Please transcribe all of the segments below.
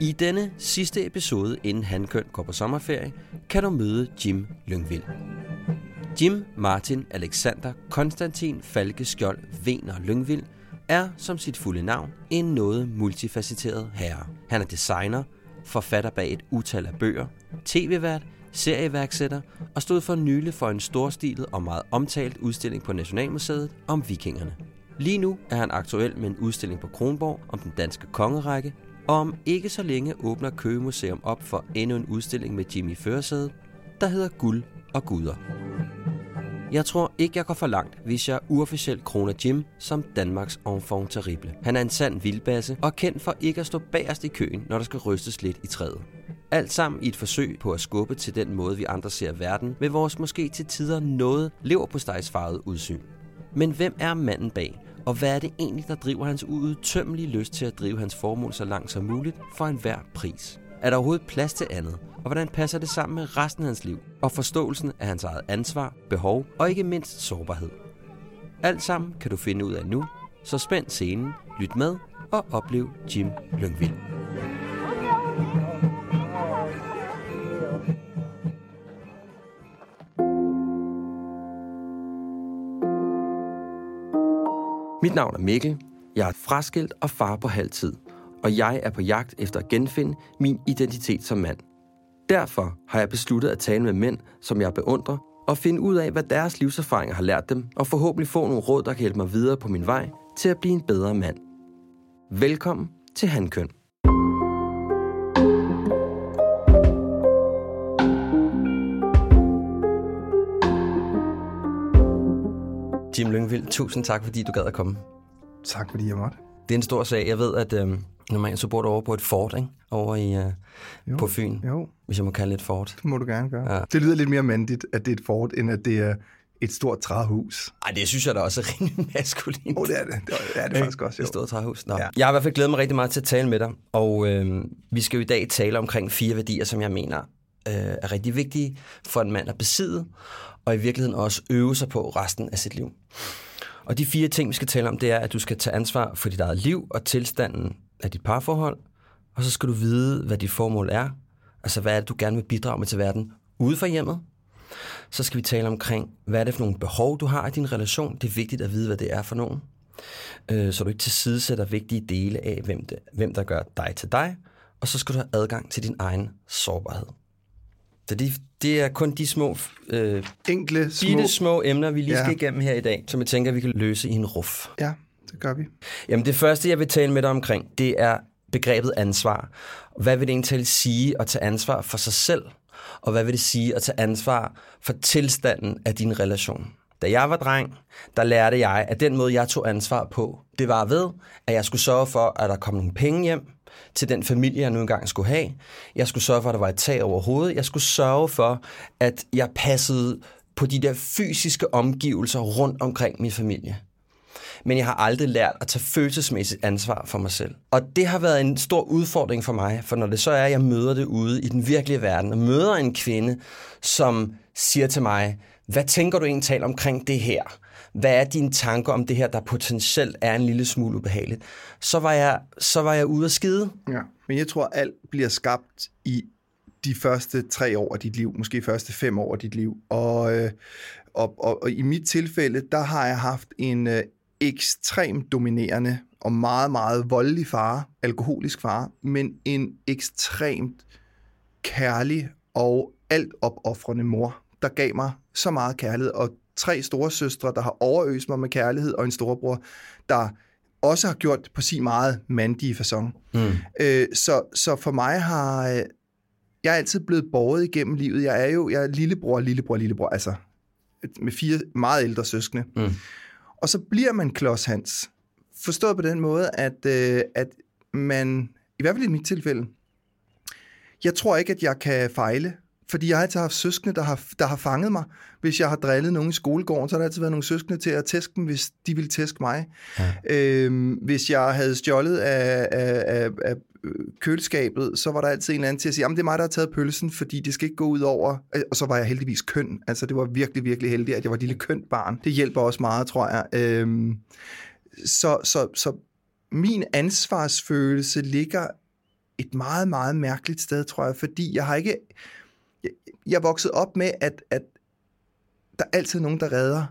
I denne sidste episode, inden Hankøn går på sommerferie, kan du møde Jim Lyngvild. Jim Martin Alexander Konstantin Falke Skjold Vener Lyngvild er som sit fulde navn en noget multifacetteret herre. Han er designer, forfatter bag et utal af bøger, tv-vært, serieværksætter og stod for nylig for en storstilet og meget omtalt udstilling på Nationalmuseet om vikingerne. Lige nu er han aktuel med en udstilling på Kronborg om den danske kongerække, og om ikke så længe åbner Køge Museum op for endnu en udstilling med Jimmy Førsæde, der hedder Guld og Guder. Jeg tror ikke, jeg går for langt, hvis jeg uofficielt kroner Jim som Danmarks enfant terrible. Han er en sand vildbasse og kendt for ikke at stå bagerst i køen, når der skal rystes lidt i træet. Alt sammen i et forsøg på at skubbe til den måde, vi andre ser verden, med vores måske til tider noget lever på udsyn. Men hvem er manden bag? Og hvad er det egentlig, der driver hans uudtømmelige lyst til at drive hans formål så langt som muligt for enhver pris? Er der overhovedet plads til andet? Og hvordan passer det sammen med resten af hans liv? Og forståelsen af hans eget ansvar, behov og ikke mindst sårbarhed. Alt sammen kan du finde ud af nu, så spænd scenen, lyt med og oplev Jim Lyngvild. Navn er Mikkel. Jeg er fraskilt og far på halvtid, og jeg er på jagt efter at genfinde min identitet som mand. Derfor har jeg besluttet at tale med mænd, som jeg beundrer, og finde ud af, hvad deres livserfaringer har lært dem, og forhåbentlig få nogle råd, der kan hjælpe mig videre på min vej til at blive en bedre mand. Velkommen til Hankøn. Jim Lyngvild, tusind tak, fordi du gad at komme. Tak, fordi jeg måtte. Det er en stor sag. Jeg ved, at øh, normalt så bor du over på et fort, ikke? Over i, øh, jo, på Fyn. Jo. Hvis jeg må kalde det et fort. Det må du gerne gøre. Ja. Det lyder lidt mere mandigt, at det er et fort, end at det er et stort træhus. Ej, det synes jeg da også er rimelig maskulint. Oh, det er det. Det er det faktisk også, jo. Et stort træhus. Nå. Ja. Jeg har i hvert fald glædet mig rigtig meget til at tale med dig, og øh, vi skal jo i dag tale omkring fire værdier, som jeg mener øh, er rigtig vigtige for en mand at besidde, og i virkeligheden også øve sig på resten af sit liv. Og de fire ting, vi skal tale om, det er, at du skal tage ansvar for dit eget liv og tilstanden af dit parforhold, og så skal du vide, hvad dit formål er. Altså, hvad er det, du gerne vil bidrage med til verden ude for hjemmet? Så skal vi tale omkring, hvad er det for nogle behov, du har i din relation. Det er vigtigt at vide, hvad det er for nogen. Øh, så du ikke tilsidesætter vigtige dele af, hvem, det, hvem der gør dig til dig. Og så skal du have adgang til din egen sårbarhed. Så det, det er kun de små, øh, Enkle, små... små emner, vi lige ja. skal igennem her i dag, som jeg tænker, vi kan løse i en ruf. Ja, det gør vi. Jamen det første, jeg vil tale med dig omkring, det er begrebet ansvar. Hvad vil det egentlig sige at tage ansvar for sig selv? Og hvad vil det sige at tage ansvar for tilstanden af din relation? Da jeg var dreng, der lærte jeg, at den måde, jeg tog ansvar på, det var ved, at jeg skulle sørge for, at der kom nogle penge hjem, til den familie, jeg nu engang skulle have. Jeg skulle sørge for, at der var et tag over hovedet. Jeg skulle sørge for, at jeg passede på de der fysiske omgivelser rundt omkring min familie. Men jeg har aldrig lært at tage følelsesmæssigt ansvar for mig selv. Og det har været en stor udfordring for mig, for når det så er, at jeg møder det ude i den virkelige verden, og møder en kvinde, som siger til mig, hvad tænker du egentlig omkring det her? hvad er dine tanker om det her, der potentielt er en lille smule ubehageligt, så var jeg, så var jeg ude at skide. Ja, men jeg tror, alt bliver skabt i de første tre år af dit liv, måske første fem år af dit liv. Og, øh, og, og, og i mit tilfælde, der har jeg haft en øh, ekstremt dominerende og meget, meget voldelig far, alkoholisk far, men en ekstremt kærlig og alt opoffrende mor, der gav mig så meget kærlighed og tre store søstre, der har overøst mig med kærlighed, og en storebror, der også har gjort på sin meget mandige façon. Mm. Øh, så, så for mig har... Øh, jeg er altid blevet båret igennem livet. Jeg er jo jeg er lillebror, lillebror, lillebror, altså med fire meget ældre søskende. Mm. Og så bliver man klods Hans. Forstået på den måde, at, øh, at man, i hvert fald i mit tilfælde, jeg tror ikke, at jeg kan fejle, fordi jeg har altid haft søskende, der har, der har fanget mig. Hvis jeg har drillet nogen i skolegården, så har der altid været nogle søskende til at tæske dem, hvis de ville tæske mig. Ja. Øhm, hvis jeg havde stjålet af, af, af, af køleskabet, så var der altid en eller anden til at sige, at det er mig, der har taget pølsen, fordi det skal ikke gå ud over... Og så var jeg heldigvis køn. Altså, det var virkelig, virkelig heldigt, at jeg var et lille kønt barn. Det hjælper også meget, tror jeg. Øhm, så, så, så min ansvarsfølelse ligger et meget, meget mærkeligt sted, tror jeg, fordi jeg har ikke... Jeg, vokset op med, at, at der er altid nogen, der redder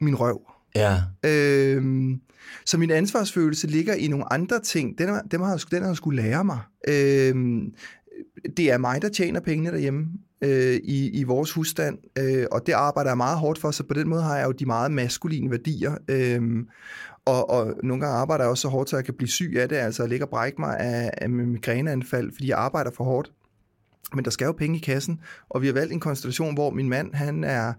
min røv. Ja. Øhm, så min ansvarsfølelse ligger i nogle andre ting. Den, den har, den har jeg skulle lære mig. Øhm, det er mig, der tjener pengene derhjemme øh, i, i vores husstand, øh, og det arbejder jeg meget hårdt for, så på den måde har jeg jo de meget maskuline værdier. Øh, og, og nogle gange arbejder jeg også så hårdt, så jeg kan blive syg af det, altså jeg ligger og brække mig af, af migræneanfald, fordi jeg arbejder for hårdt. Men der skal jo penge i kassen, og vi har valgt en konstellation, hvor min mand, han er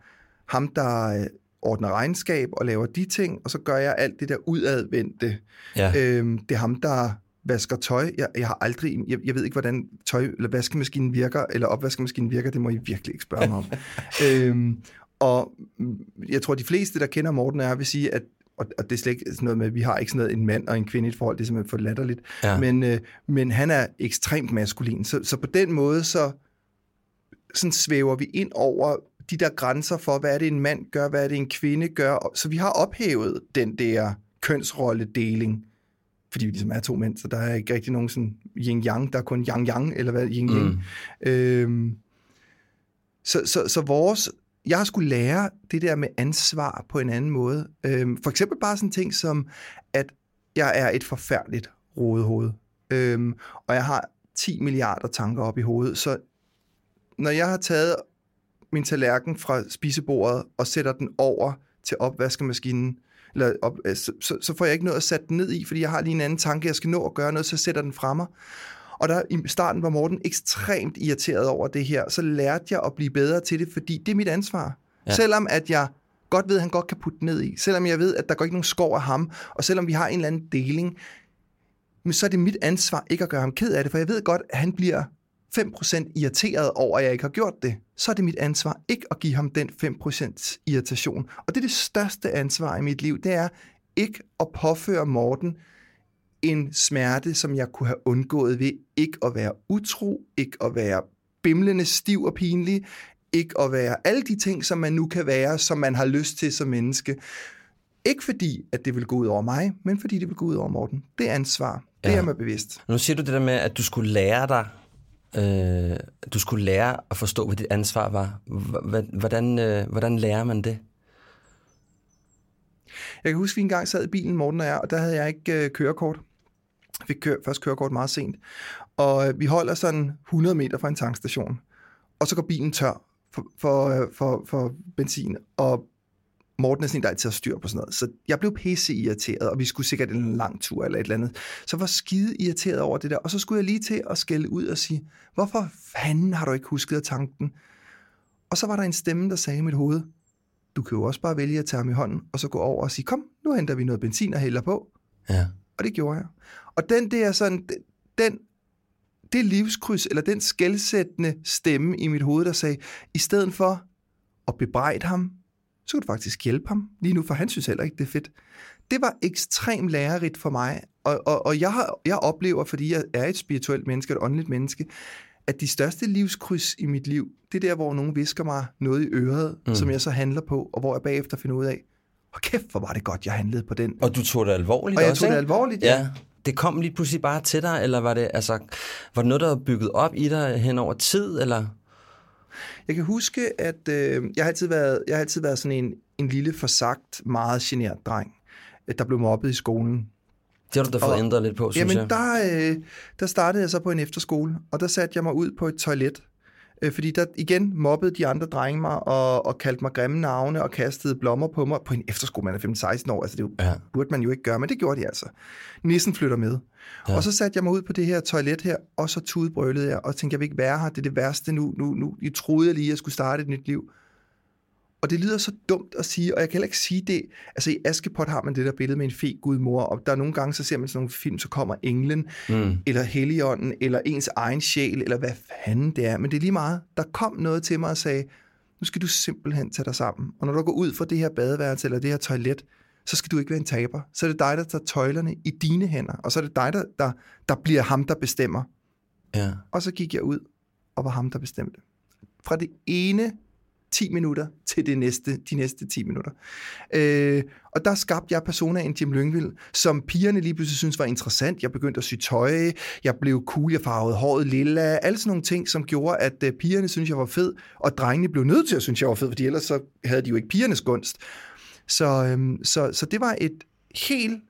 ham, der øh, ordner regnskab og laver de ting, og så gør jeg alt det der udadvendte. Ja. Øhm, det er ham, der vasker tøj. Jeg, jeg har aldrig, jeg, jeg ved ikke, hvordan tøj eller vaskemaskinen virker, eller opvaskemaskinen virker, det må I virkelig ikke spørge mig om. øhm, og jeg tror, de fleste, der kender Morten, er vil sige, at og, og det er slet ikke sådan noget med, at vi har ikke sådan noget en mand og en kvinde i et forhold, det er simpelthen for latterligt. Ja. Men, øh, men han er ekstremt maskulin. Så, så på den måde, så sådan svæver vi ind over de der grænser for, hvad er det en mand gør, hvad er det en kvinde gør. Så vi har ophævet den der kønsrolledeling, fordi vi ligesom er to mænd, så der er ikke rigtig nogen sådan yin-yang, der er kun yang-yang, eller hvad yin-yang. Mm. Øhm, så, så, så vores, jeg har skulle lære det der med ansvar på en anden måde. Øhm, for eksempel bare sådan ting som, at jeg er et forfærdeligt rodehoved, øhm, og jeg har 10 milliarder tanker op i hovedet, så når jeg har taget min tallerken fra spisebordet og sætter den over til opvaskemaskinen, eller op, øh, så, så, får jeg ikke noget at sætte den ned i, fordi jeg har lige en anden tanke, jeg skal nå at gøre noget, så jeg sætter den fra mig. Og der i starten var Morten ekstremt irriteret over det her, så lærte jeg at blive bedre til det, fordi det er mit ansvar. Ja. Selvom at jeg godt ved, at han godt kan putte ned i, selvom jeg ved, at der går ikke nogen skov af ham, og selvom vi har en eller anden deling, men så er det mit ansvar ikke at gøre ham ked af det, for jeg ved godt, at han bliver 5% irriteret over, at jeg ikke har gjort det, så er det mit ansvar ikke at give ham den 5% irritation. Og det er det største ansvar i mit liv, det er ikke at påføre Morten en smerte, som jeg kunne have undgået ved ikke at være utro, ikke at være bimlende stiv og pinlig, ikke at være alle de ting, som man nu kan være, som man har lyst til som menneske. Ikke fordi, at det vil gå ud over mig, men fordi det vil gå ud over Morten. Det er ansvar. Det ja. er mig bevidst. Nu siger du det der med, at du skulle lære dig øh, du skulle lære at forstå, hvad dit ansvar var. Hvordan, øh, hvordan lærer man det? Jeg kan huske, at vi engang sad i bilen, Morten og jeg, og der havde jeg ikke øh, kørekort. Fik kør, først kørekort meget sent. Og øh, vi holder sådan 100 meter fra en tankstation. Og så går bilen tør for, for, øh, for, for benzin. Og Morten er sådan en, der altid har styr på sådan noget. Så jeg blev pisse irriteret, og vi skulle sikkert en lang tur eller et eller andet. Så var skide irriteret over det der. Og så skulle jeg lige til at skælde ud og sige, hvorfor fanden har du ikke husket at tanke den? Og så var der en stemme, der sagde i mit hoved, du kan jo også bare vælge at tage ham i hånden, og så gå over og sige, kom, nu henter vi noget benzin og hælder på. Ja. Og det gjorde jeg. Og den der sådan, den, det livskryds, eller den skældsættende stemme i mit hoved, der sagde, i stedet for at bebrejde ham, så kan du faktisk hjælpe ham lige nu, for han synes heller ikke, det er fedt. Det var ekstremt lærerigt for mig, og, og, og jeg, har, jeg oplever, fordi jeg er et spirituelt menneske, et åndeligt menneske, at de største livskryds i mit liv, det er der, hvor nogen visker mig noget i øret, mm. som jeg så handler på, og hvor jeg bagefter finder ud af, hvor kæft, hvor var det godt, jeg handlede på den. Og du tog det alvorligt Og jeg også, tog det alvorligt, ja. ja. Det kom lige pludselig bare til dig, eller var det, altså, var det noget, der var bygget op i dig hen over tid, eller? Jeg kan huske, at øh, jeg, har altid været, jeg har altid været sådan en, en lille forsagt, meget genert dreng, der blev mobbet i skolen. Det har du da fået ændret lidt på, synes jamen, jeg. Der, øh, der startede jeg så på en efterskole, og der satte jeg mig ud på et toilet Øh, fordi der igen mobbede de andre drenge mig og, og kaldte mig grimme navne og kastede blommer på mig på en efterskole. Man er 15-16 år, altså det ja. burde man jo ikke gøre, men det gjorde de altså. Nissen flytter med. Ja. Og så satte jeg mig ud på det her toilet her, og så tudbrølede jeg, og tænkte, jeg vil ikke være her, det er det værste nu. nu, nu. Jeg troede lige, at jeg skulle starte et nyt liv. Og det lyder så dumt at sige, og jeg kan heller ikke sige det. Altså i Askepot har man det der billede med en fe gudmor, og der er nogle gange, så ser man sådan nogle film, så kommer englen, mm. eller heligånden, eller ens egen sjæl, eller hvad fanden det er. Men det er lige meget. Der kom noget til mig og sagde, nu skal du simpelthen tage dig sammen. Og når du går ud fra det her badeværelse, eller det her toilet, så skal du ikke være en taber. Så er det dig, der tager tøjlerne i dine hænder, og så er det dig, der, der, der bliver ham, der bestemmer. Ja. Og så gik jeg ud og var ham, der bestemte. Fra det ene 10 minutter til det næste, de næste 10 minutter. Øh, og der skabte jeg personaen Jim Lyngvild, som pigerne lige pludselig synes var interessant. Jeg begyndte at sy tøj, jeg blev cool, jeg farvede håret lilla, alle sådan nogle ting, som gjorde, at uh, pigerne synes jeg var fed, og drengene blev nødt til at synes, jeg var fed, fordi ellers så havde de jo ikke pigernes gunst. Så, øhm, så, så det var et helt,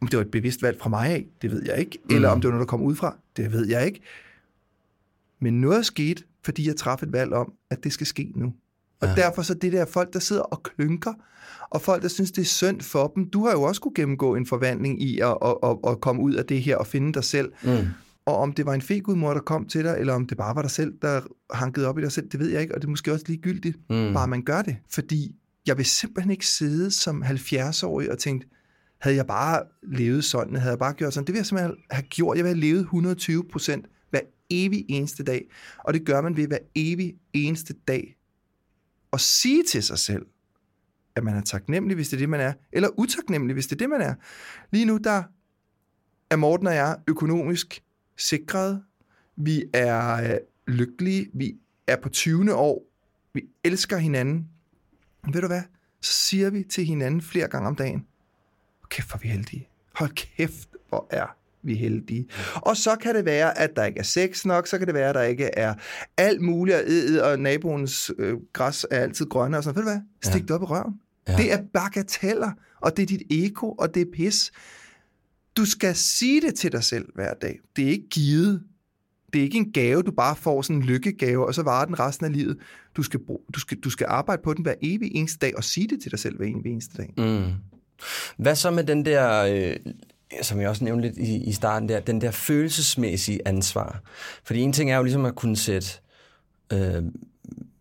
om det var et bevidst valg fra mig af, det ved jeg ikke, mm. eller om det var noget, der kom ud fra, det ved jeg ikke. Men noget skete, fordi jeg træffede et valg om, at det skal ske nu. Og ja. derfor så det der folk, der sidder og klynker, og folk, der synes, det er synd for dem. Du har jo også kunne gennemgå en forvandling i at, at, at, at komme ud af det her og finde dig selv. Mm. Og om det var en fegudmor, der kom til dig, eller om det bare var dig selv, der hankede op i dig selv, det ved jeg ikke, og det er måske også ligegyldigt, mm. bare man gør det. Fordi jeg vil simpelthen ikke sidde som 70-årig og tænke, havde jeg bare levet sådan, havde jeg bare gjort sådan, det ville jeg simpelthen have gjort. Jeg ville have levet 120 procent hver evig eneste dag. Og det gør man ved hver evig eneste dag at sige til sig selv, at man er taknemmelig, hvis det er det, man er, eller utaknemmelig, hvis det er det, man er. Lige nu, der er Morten og jeg økonomisk sikret. Vi er øh, lykkelige. Vi er på 20. år. Vi elsker hinanden. Men ved du hvad? Så siger vi til hinanden flere gange om dagen, kæft, hvor vi heldige. Hold kæft, hvor er vi er heldige. Og så kan det være, at der ikke er sex nok, så kan det være, at der ikke er alt muligt, og, og naboens øh, græs er altid grønne, og sådan Ved du hvad? Stik ja. det op i røven. Ja. Det er bagateller, og det er dit ego, og det er pis. Du skal sige det til dig selv hver dag. Det er ikke givet. Det er ikke en gave, du bare får sådan en lykkegave, og så varer den resten af livet. Du skal, du skal, du skal arbejde på den hver evig eneste dag, og sige det til dig selv hver evig eneste dag. Mm. Hvad så med den der øh, som jeg også nævnte lidt i, i starten der, den der følelsesmæssige ansvar. Fordi en ting er jo ligesom at kunne sætte øh,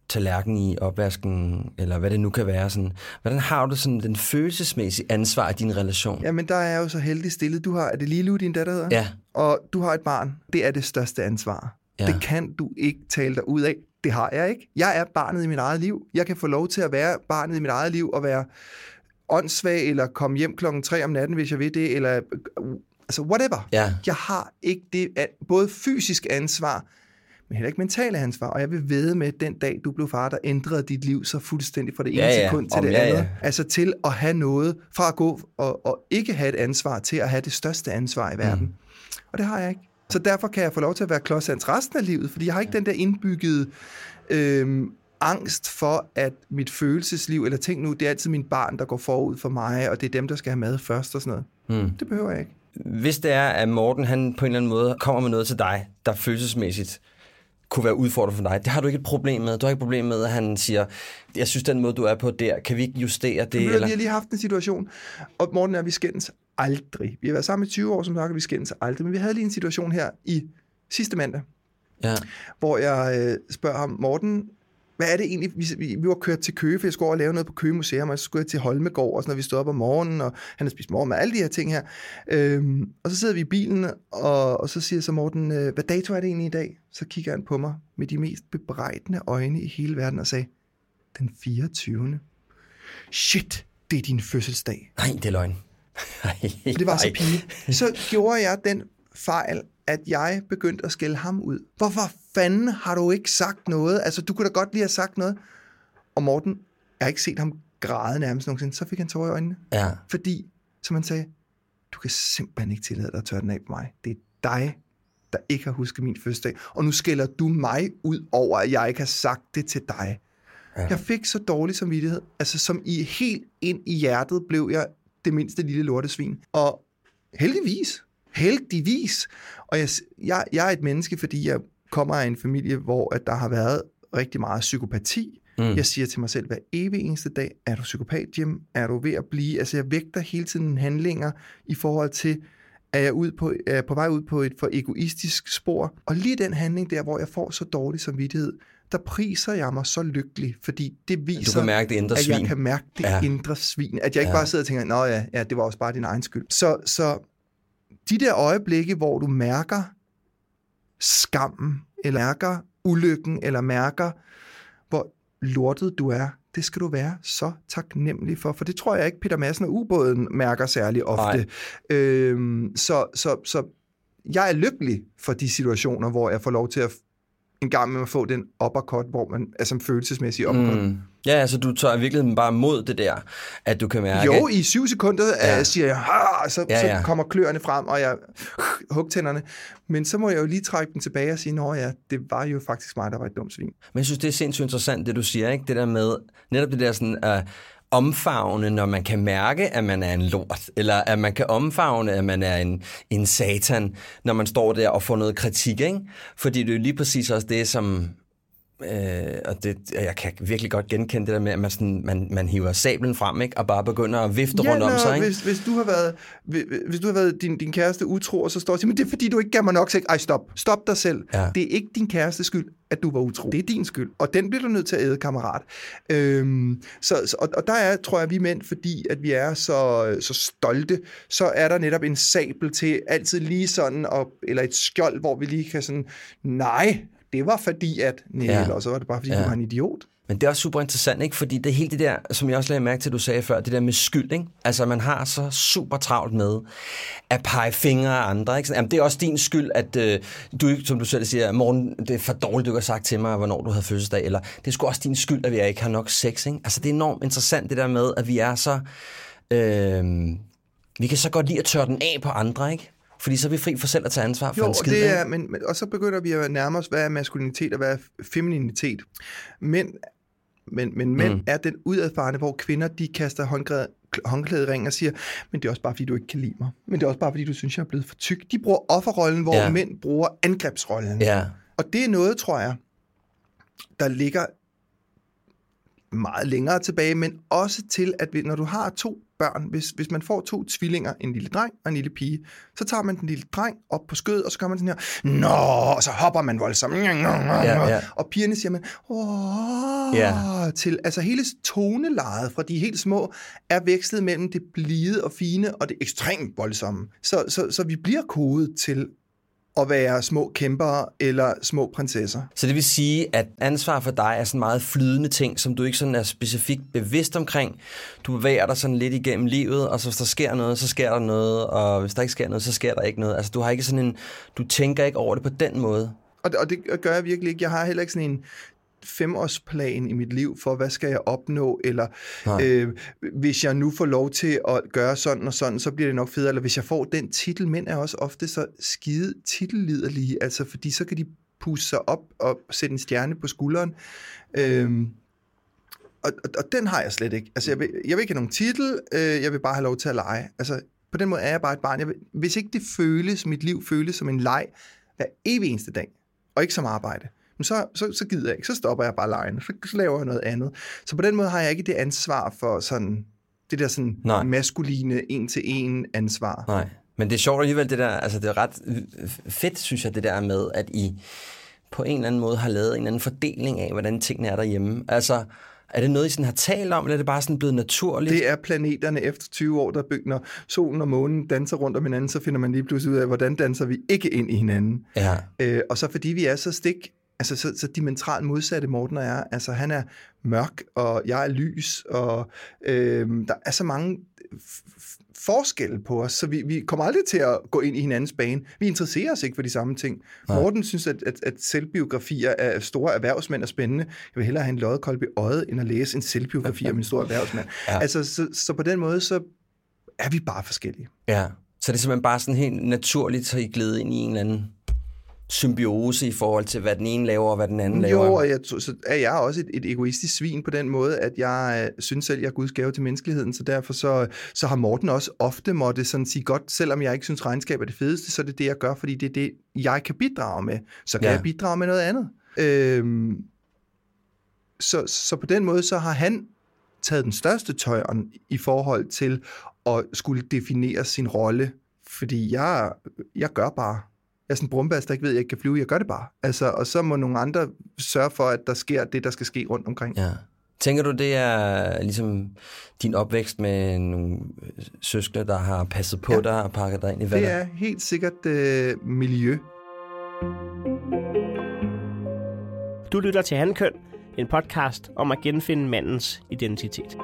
tallerken i opvasken, eller hvad det nu kan være. Sådan. Hvordan har du sådan den følelsesmæssige ansvar i din relation? Jamen, der er jeg jo så heldig stillet. Du har, er det Lilo, din datter hedder? Ja. Og du har et barn. Det er det største ansvar. Ja. Det kan du ikke tale dig ud af. Det har jeg ikke. Jeg er barnet i mit eget liv. Jeg kan få lov til at være barnet i mit eget liv og være åndssvag, eller komme hjem klokken 3 om natten, hvis jeg vil det, eller altså whatever. Ja. Jeg har ikke det, både fysisk ansvar, men heller ikke mentale ansvar. Og jeg vil vide med, den dag, du blev far, der ændrede dit liv så fuldstændig fra det ene ja, ja. sekund til Om, det ja, andet. Ja. Altså til at have noget, fra at gå og, og ikke have et ansvar, til at have det største ansvar i verden. Mm. Og det har jeg ikke. Så derfor kan jeg få lov til at være klodshands resten af livet, fordi jeg har ikke den der indbyggede øhm, angst for, at mit følelsesliv, eller tænk nu, det er altid min barn, der går forud for mig, og det er dem, der skal have mad først og sådan noget. Mm. Det behøver jeg ikke. Hvis det er, at Morten han på en eller anden måde kommer med noget til dig, der følelsesmæssigt kunne være udfordret for dig. Det har du ikke et problem med. Du har ikke et problem med, at han siger, jeg synes, den måde, du er på der, kan vi ikke justere det? eller? Vi har lige haft en situation, og Morten er, vi skændes aldrig. Vi har været sammen i 20 år, som sagt, og vi skændes aldrig. Men vi havde lige en situation her i sidste mandag, ja. hvor jeg øh, spørger ham, Morten, hvad er det egentlig, vi, vi, vi var kørt til Køge, for jeg skulle over og lave noget på Køge Museum, og så skulle jeg til Holmegård, og så når vi stod op om morgenen, og han har spist morgen med alle de her ting her. Øhm, og så sidder vi i bilen, og, og så siger så Morten, øh, hvad dato er det egentlig i dag? Så kigger han på mig med de mest bebrejdende øjne i hele verden og sagde, den 24. Shit, det er din fødselsdag. Nej, det er løgn. det var så pinligt. Så gjorde jeg den fejl, at jeg begyndte at skælde ham ud. Hvorfor fanden har du ikke sagt noget? Altså, du kunne da godt lige have sagt noget. Og Morten, jeg har ikke set ham græde nærmest nogensinde. Så fik han tårer i øjnene. Ja. Fordi, som han sagde, du kan simpelthen ikke tillade dig at tørre den af på mig. Det er dig, der ikke har husket min fødselsdag. Og nu skælder du mig ud over, at jeg ikke har sagt det til dig. Ja. Jeg fik så dårlig samvittighed. Altså, som i helt ind i hjertet blev jeg det mindste lille lortesvin. Og heldigvis, heldigvis. Og jeg, jeg, jeg er et menneske, fordi jeg kommer af en familie, hvor at der har været rigtig meget psykopati. Mm. Jeg siger til mig selv hver evig eneste dag, er du psykopat, Jim? Er du ved at blive? Altså jeg vægter hele tiden handlinger i forhold til, er jeg, ud på, er jeg på vej ud på et for egoistisk spor? Og lige den handling der, hvor jeg får så dårlig samvittighed, der priser jeg mig så lykkelig, fordi det viser, du kan mærke det indre at svin. jeg kan mærke det ja. indre svin. At jeg ikke ja. bare sidder og tænker, nå ja, ja, det var også bare din egen skyld. Så, så de der øjeblikke, hvor du mærker skammen, eller mærker ulykken, eller mærker, hvor lortet du er, det skal du være så taknemmelig for, for det tror jeg ikke, Peter Madsen og ubåden mærker særlig ofte. Øhm, så, så, så jeg er lykkelig for de situationer, hvor jeg får lov til at en gang med at få den uppercut, hvor man, altså en følelsesmæssig uppercut. Mm. Ja, altså du tager virkelig bare mod det der, at du kan mærke... Jo, i syv sekunder ja. siger jeg, så, ja, ja. så kommer kløerne frem, og jeg hugtænderne. Men så må jeg jo lige trække den tilbage og sige, nå ja, det var jo faktisk mig, der var et dumt svin. Men jeg synes, det er sindssygt interessant, det du siger, ikke? Det der med, netop det der sådan... Uh, omfavne, når man kan mærke, at man er en lort, eller at man kan omfavne, at man er en, en satan, når man står der og får noget kritik, ikke? Fordi det er jo lige præcis også det, som Øh, og det, jeg kan virkelig godt genkende det der med, at man, sådan, man, man hiver sablen frem ikke, og bare begynder at vifte ja, rundt om sig. Ikke? Hvis, hvis, du har været, hvis, hvis du har været din, din kæreste utro, og så står og siger, men det er fordi, du ikke gav mig nok sex. Ej, stop. Stop dig selv. Ja. Det er ikke din kærestes skyld, at du var utro. Det er din skyld. Og den bliver du nødt til at æde, kammerat. Øhm, så, så, og, og der er, tror jeg, vi mænd, fordi at vi er så, så stolte, så er der netop en sabel til altid lige sådan, og, eller et skjold, hvor vi lige kan sådan, nej, det var fordi, at... Nej, ja. eller så var det bare, fordi ja. du var en idiot. Men det er også super interessant, ikke? Fordi det er helt det der, som jeg også lagde mærke til, du sagde før, det der med skyld, ikke? Altså, man har så super travlt med at pege fingre af andre, ikke? Jamen, det er også din skyld, at øh, du, som du selv siger, morgen, det er for dårligt, du har sagt til mig, hvornår du havde fødselsdag, eller det er sgu også din skyld, at vi ikke har nok sex, ikke? Altså, det er enormt interessant, det der med, at vi er så... Øh, vi kan så godt lide at tørre den af på andre, ikke? Fordi så er vi fri for selv at tage ansvar for jo, en skid. det er, men, og så begynder vi at nærme os, hvad er maskulinitet og hvad er femininitet. Men, men, men mænd mm. er den udadfarende, hvor kvinder de kaster håndklæde, ring og siger, men det er også bare, fordi du ikke kan lide mig. Men det er også bare, fordi du synes, jeg er blevet for tyk. De bruger offerrollen, hvor ja. mænd bruger angrebsrollen. Ja. Og det er noget, tror jeg, der ligger meget længere tilbage, men også til, at når du har to børn, hvis, hvis man får to tvillinger, en lille dreng og en lille pige, så tager man den lille dreng op på skødet, og så gør man sådan her, nå, og så hopper man voldsomt, ja, ja. og pigerne siger man, åh, ja. til, altså hele tonelejet fra de helt små, er vekslet mellem det blide og fine, og det ekstremt voldsomme. Så, så, så vi bliver kodet til at være små kæmpere eller små prinsesser. Så det vil sige, at ansvar for dig er sådan meget flydende ting, som du ikke sådan er specifikt bevidst omkring. Du bevæger dig sådan lidt igennem livet, og så hvis der sker noget, så sker der noget, og hvis der ikke sker noget, så sker der ikke noget. Altså du har ikke sådan en, du tænker ikke over det på den måde. Og det, og det gør jeg virkelig ikke. Jeg har heller ikke sådan en, femårsplan i mit liv for, hvad skal jeg opnå, eller øh, hvis jeg nu får lov til at gøre sådan og sådan, så bliver det nok federe, eller hvis jeg får den titel, mænd er også ofte så skide titelliderlige, altså fordi så kan de pusse sig op og sætte en stjerne på skulderen. Øh, og, og, og den har jeg slet ikke. Altså, jeg vil, jeg vil ikke have nogen titel, øh, jeg vil bare have lov til at lege. Altså, på den måde er jeg bare et barn. Jeg vil, hvis ikke det føles, mit liv føles som en leg hver evig eneste dag, og ikke som arbejde, men så, så, så gider jeg ikke, så stopper jeg bare lejen, så, så laver jeg noget andet. Så på den måde har jeg ikke det ansvar for sådan, det der sådan Nej. maskuline en-til-en ansvar. Nej, men det er sjovt alligevel det der, altså det er ret fedt, synes jeg, det der med, at I på en eller anden måde har lavet en eller anden fordeling af, hvordan tingene er derhjemme. Altså, er det noget, I sådan har talt om, eller er det bare sådan blevet naturligt? Det er planeterne efter 20 år, der bygger, solen og månen danser rundt om hinanden, så finder man lige pludselig ud af, hvordan danser vi ikke ind i hinanden. Ja. Øh, og så fordi vi er så stik altså så, så dimensionalt modsatte Morten og jeg. Altså han er mørk, og jeg er lys, og øh, der er så mange forskelle på os, så vi, vi kommer aldrig til at gå ind i hinandens bane. Vi interesserer os ikke for de samme ting. Nej. Morten synes, at, at, at selvbiografier af store erhvervsmænd er spændende. Jeg vil hellere have en loddekolb i øjet, end at læse en selvbiografi om en stor erhvervsmand. Ja. Altså, så, så på den måde, så er vi bare forskellige. Ja, så det er simpelthen bare sådan helt naturligt, så I glæde ind i en eller anden symbiose i forhold til, hvad den ene laver, og hvad den anden Jo, laver. og jeg, så er jeg også et, et egoistisk svin på den måde, at jeg øh, synes selv, jeg er Guds gave til menneskeligheden, så derfor så, så har Morten også ofte måtte sådan sige, godt, selvom jeg ikke synes, regnskab er det fedeste, så er det det, jeg gør, fordi det er det, jeg kan bidrage med. Så kan ja. jeg bidrage med noget andet. Øhm, så, så på den måde, så har han taget den største tøjren i forhold til at skulle definere sin rolle, fordi jeg, jeg gør bare. Jeg er sådan en brumbas, der ikke ved, at jeg ikke kan flyve. Jeg gør det bare. Altså, og så må nogle andre sørge for, at der sker det, der skal ske rundt omkring. Ja. Tænker du, det er ligesom din opvækst med nogle søskende, der har passet på ja. Dig og pakket dig ind i hvad Det er helt sikkert øh, miljø. Du lytter til Handkøn, en podcast om at genfinde mandens identitet.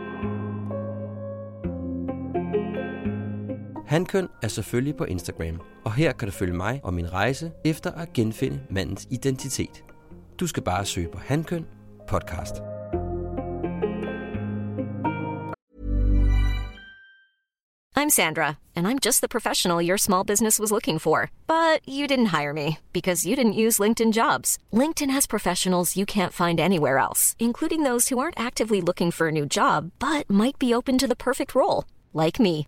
Hankøn er selvfølgelig på Instagram, og her kan du følge mig og min rejse efter at genfinde mandens identitet. Du skal bare søge på Hankøn podcast. I'm Sandra, and I'm just the professional your small business was looking for. But you didn't hire me because you didn't use LinkedIn jobs. LinkedIn has professionals you can't find anywhere else, including those who aren't actively looking for a new job but might be open to the perfect role, like me.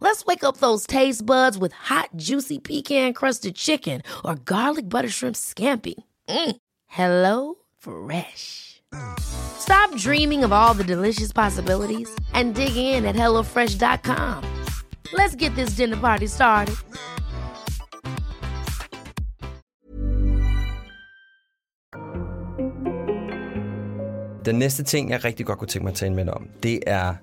Let's wake up those taste buds with hot, juicy pecan-crusted chicken or garlic butter shrimp scampi. Mm. Hello Fresh. Stop dreaming of all the delicious possibilities and dig in at HelloFresh.com. Let's get this dinner party started. Den næste ting, jeg rigtig godt kunne tænke mig at tale med dig om, det er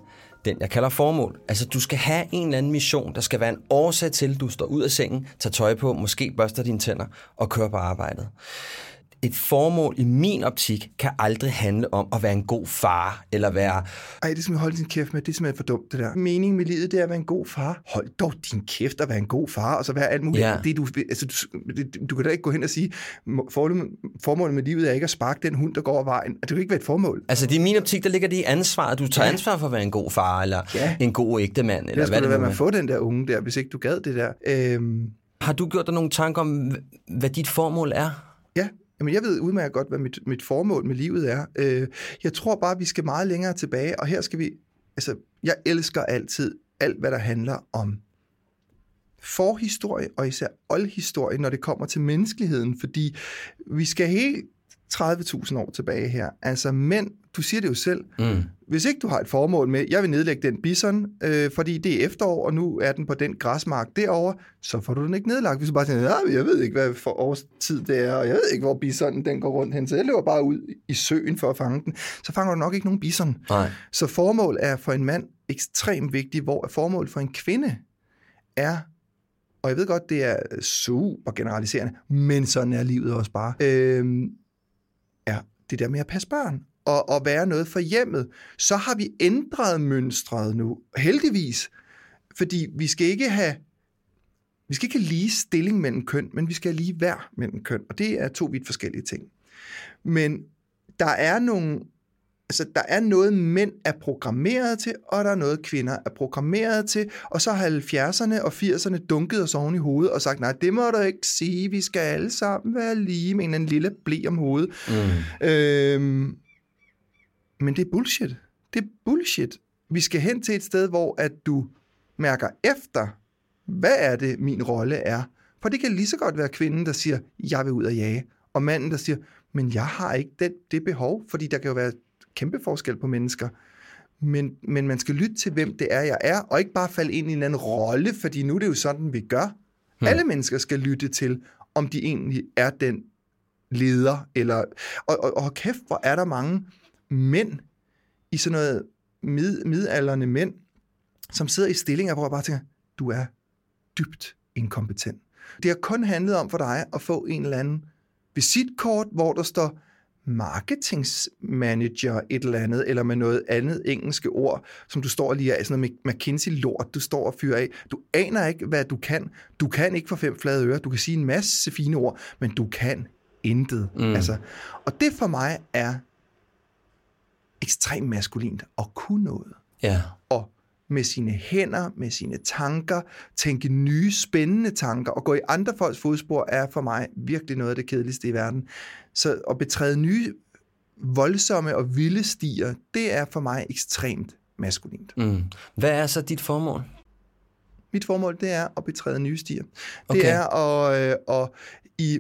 den, jeg kalder formål. Altså, du skal have en eller anden mission. Der skal være en årsag til, at du står ud af sengen, tager tøj på, måske børster dine tænder og kører på arbejdet. Et formål i min optik kan aldrig handle om at være en god far, eller være... Ej, det skal man holde din kæft med. Det er simpelthen for dumt, det der. Meningen med livet, det er at være en god far. Hold dog din kæft at være en god far, og så være alt muligt. Ja. Det, du, altså, du, det, du kan da ikke gå hen og sige, må- formålet med livet er ikke at sparke den hund, der går over vejen. Det kan ikke være et formål. Altså, det er min optik, der ligger det i ansvar. Du tager ansvar for at være en god far, eller Ja. en god ægtemand, eller Ellers hvad det være med at få den der unge der, hvis ikke du gad det der. Øhm, Har du gjort dig nogle tanker om, hvad dit formål er? Ja, jamen jeg ved udmærket godt, hvad mit, mit formål med livet er. Øh, jeg tror bare, vi skal meget længere tilbage, og her skal vi... Altså, jeg elsker altid alt, hvad der handler om forhistorie, og især oldhistorie, når det kommer til menneskeligheden, fordi vi skal helt 30.000 år tilbage her. Altså mænd, du siger det jo selv, Mm. hvis ikke du har et formål med, jeg vil nedlægge den bison, øh, fordi det er efterår, og nu er den på den græsmark derovre, så får du den ikke nedlagt. Hvis du bare siger, "Ah, jeg ved ikke, hvad for årstid det er, og jeg ved ikke, hvor bisonen den går rundt hen, så jeg løber bare ud i søen for at fange den, så fanger du nok ikke nogen bison. Nej. Så formål er for en mand ekstremt vigtigt, hvor formål for en kvinde er, og jeg ved godt, det er super generaliserende, men sådan er livet også bare, øhm, er det der med at passe børn og, og være noget for hjemmet. Så har vi ændret mønstret nu, heldigvis, fordi vi skal ikke have vi skal ikke have lige stilling mellem køn, men vi skal have lige værd mellem køn, og det er to vidt forskellige ting. Men der er nogle altså, der er noget, mænd er programmeret til, og der er noget, kvinder er programmeret til. Og så har 70'erne og 80'erne dunket os oven i hovedet og sagt, nej, det må du ikke sige, vi skal alle sammen være lige med en eller anden lille blæ om hovedet. Mm. Øhm, men det er bullshit. Det er bullshit. Vi skal hen til et sted, hvor at du mærker efter, hvad er det, min rolle er. For det kan lige så godt være kvinden, der siger, jeg vil ud og jage. Og manden, der siger, men jeg har ikke det, det behov, fordi der kan jo være kæmpe forskel på mennesker. Men, men man skal lytte til, hvem det er, jeg er, og ikke bare falde ind i en anden rolle, fordi nu er det jo sådan, vi gør. Hmm. Alle mennesker skal lytte til, om de egentlig er den leder. Eller, og, og, og kæft, hvor er der mange mænd i sådan noget mid, midalderne mænd, som sidder i stillinger, hvor jeg bare tænker, du er dybt inkompetent. Det har kun handlet om for dig at få en eller anden visitkort, hvor der står marketingsmanager et eller andet, eller med noget andet engelske ord, som du står lige af, sådan noget McKinsey-lort, du står og fyrer af. Du aner ikke, hvad du kan. Du kan ikke få fem flade ører. Du kan sige en masse fine ord, men du kan intet. Mm. Altså, og det for mig er ekstremt maskulint at kunne noget. Ja. Og med sine hænder, med sine tanker, tænke nye, spændende tanker, og gå i andre folks fodspor, er for mig virkelig noget af det kedeligste i verden. Så at betræde nye, voldsomme og vilde stier, det er for mig ekstremt maskulint. Mm. Hvad er så dit formål? Mit formål, det er at betræde nye stier. Okay. Det er at, øh, at i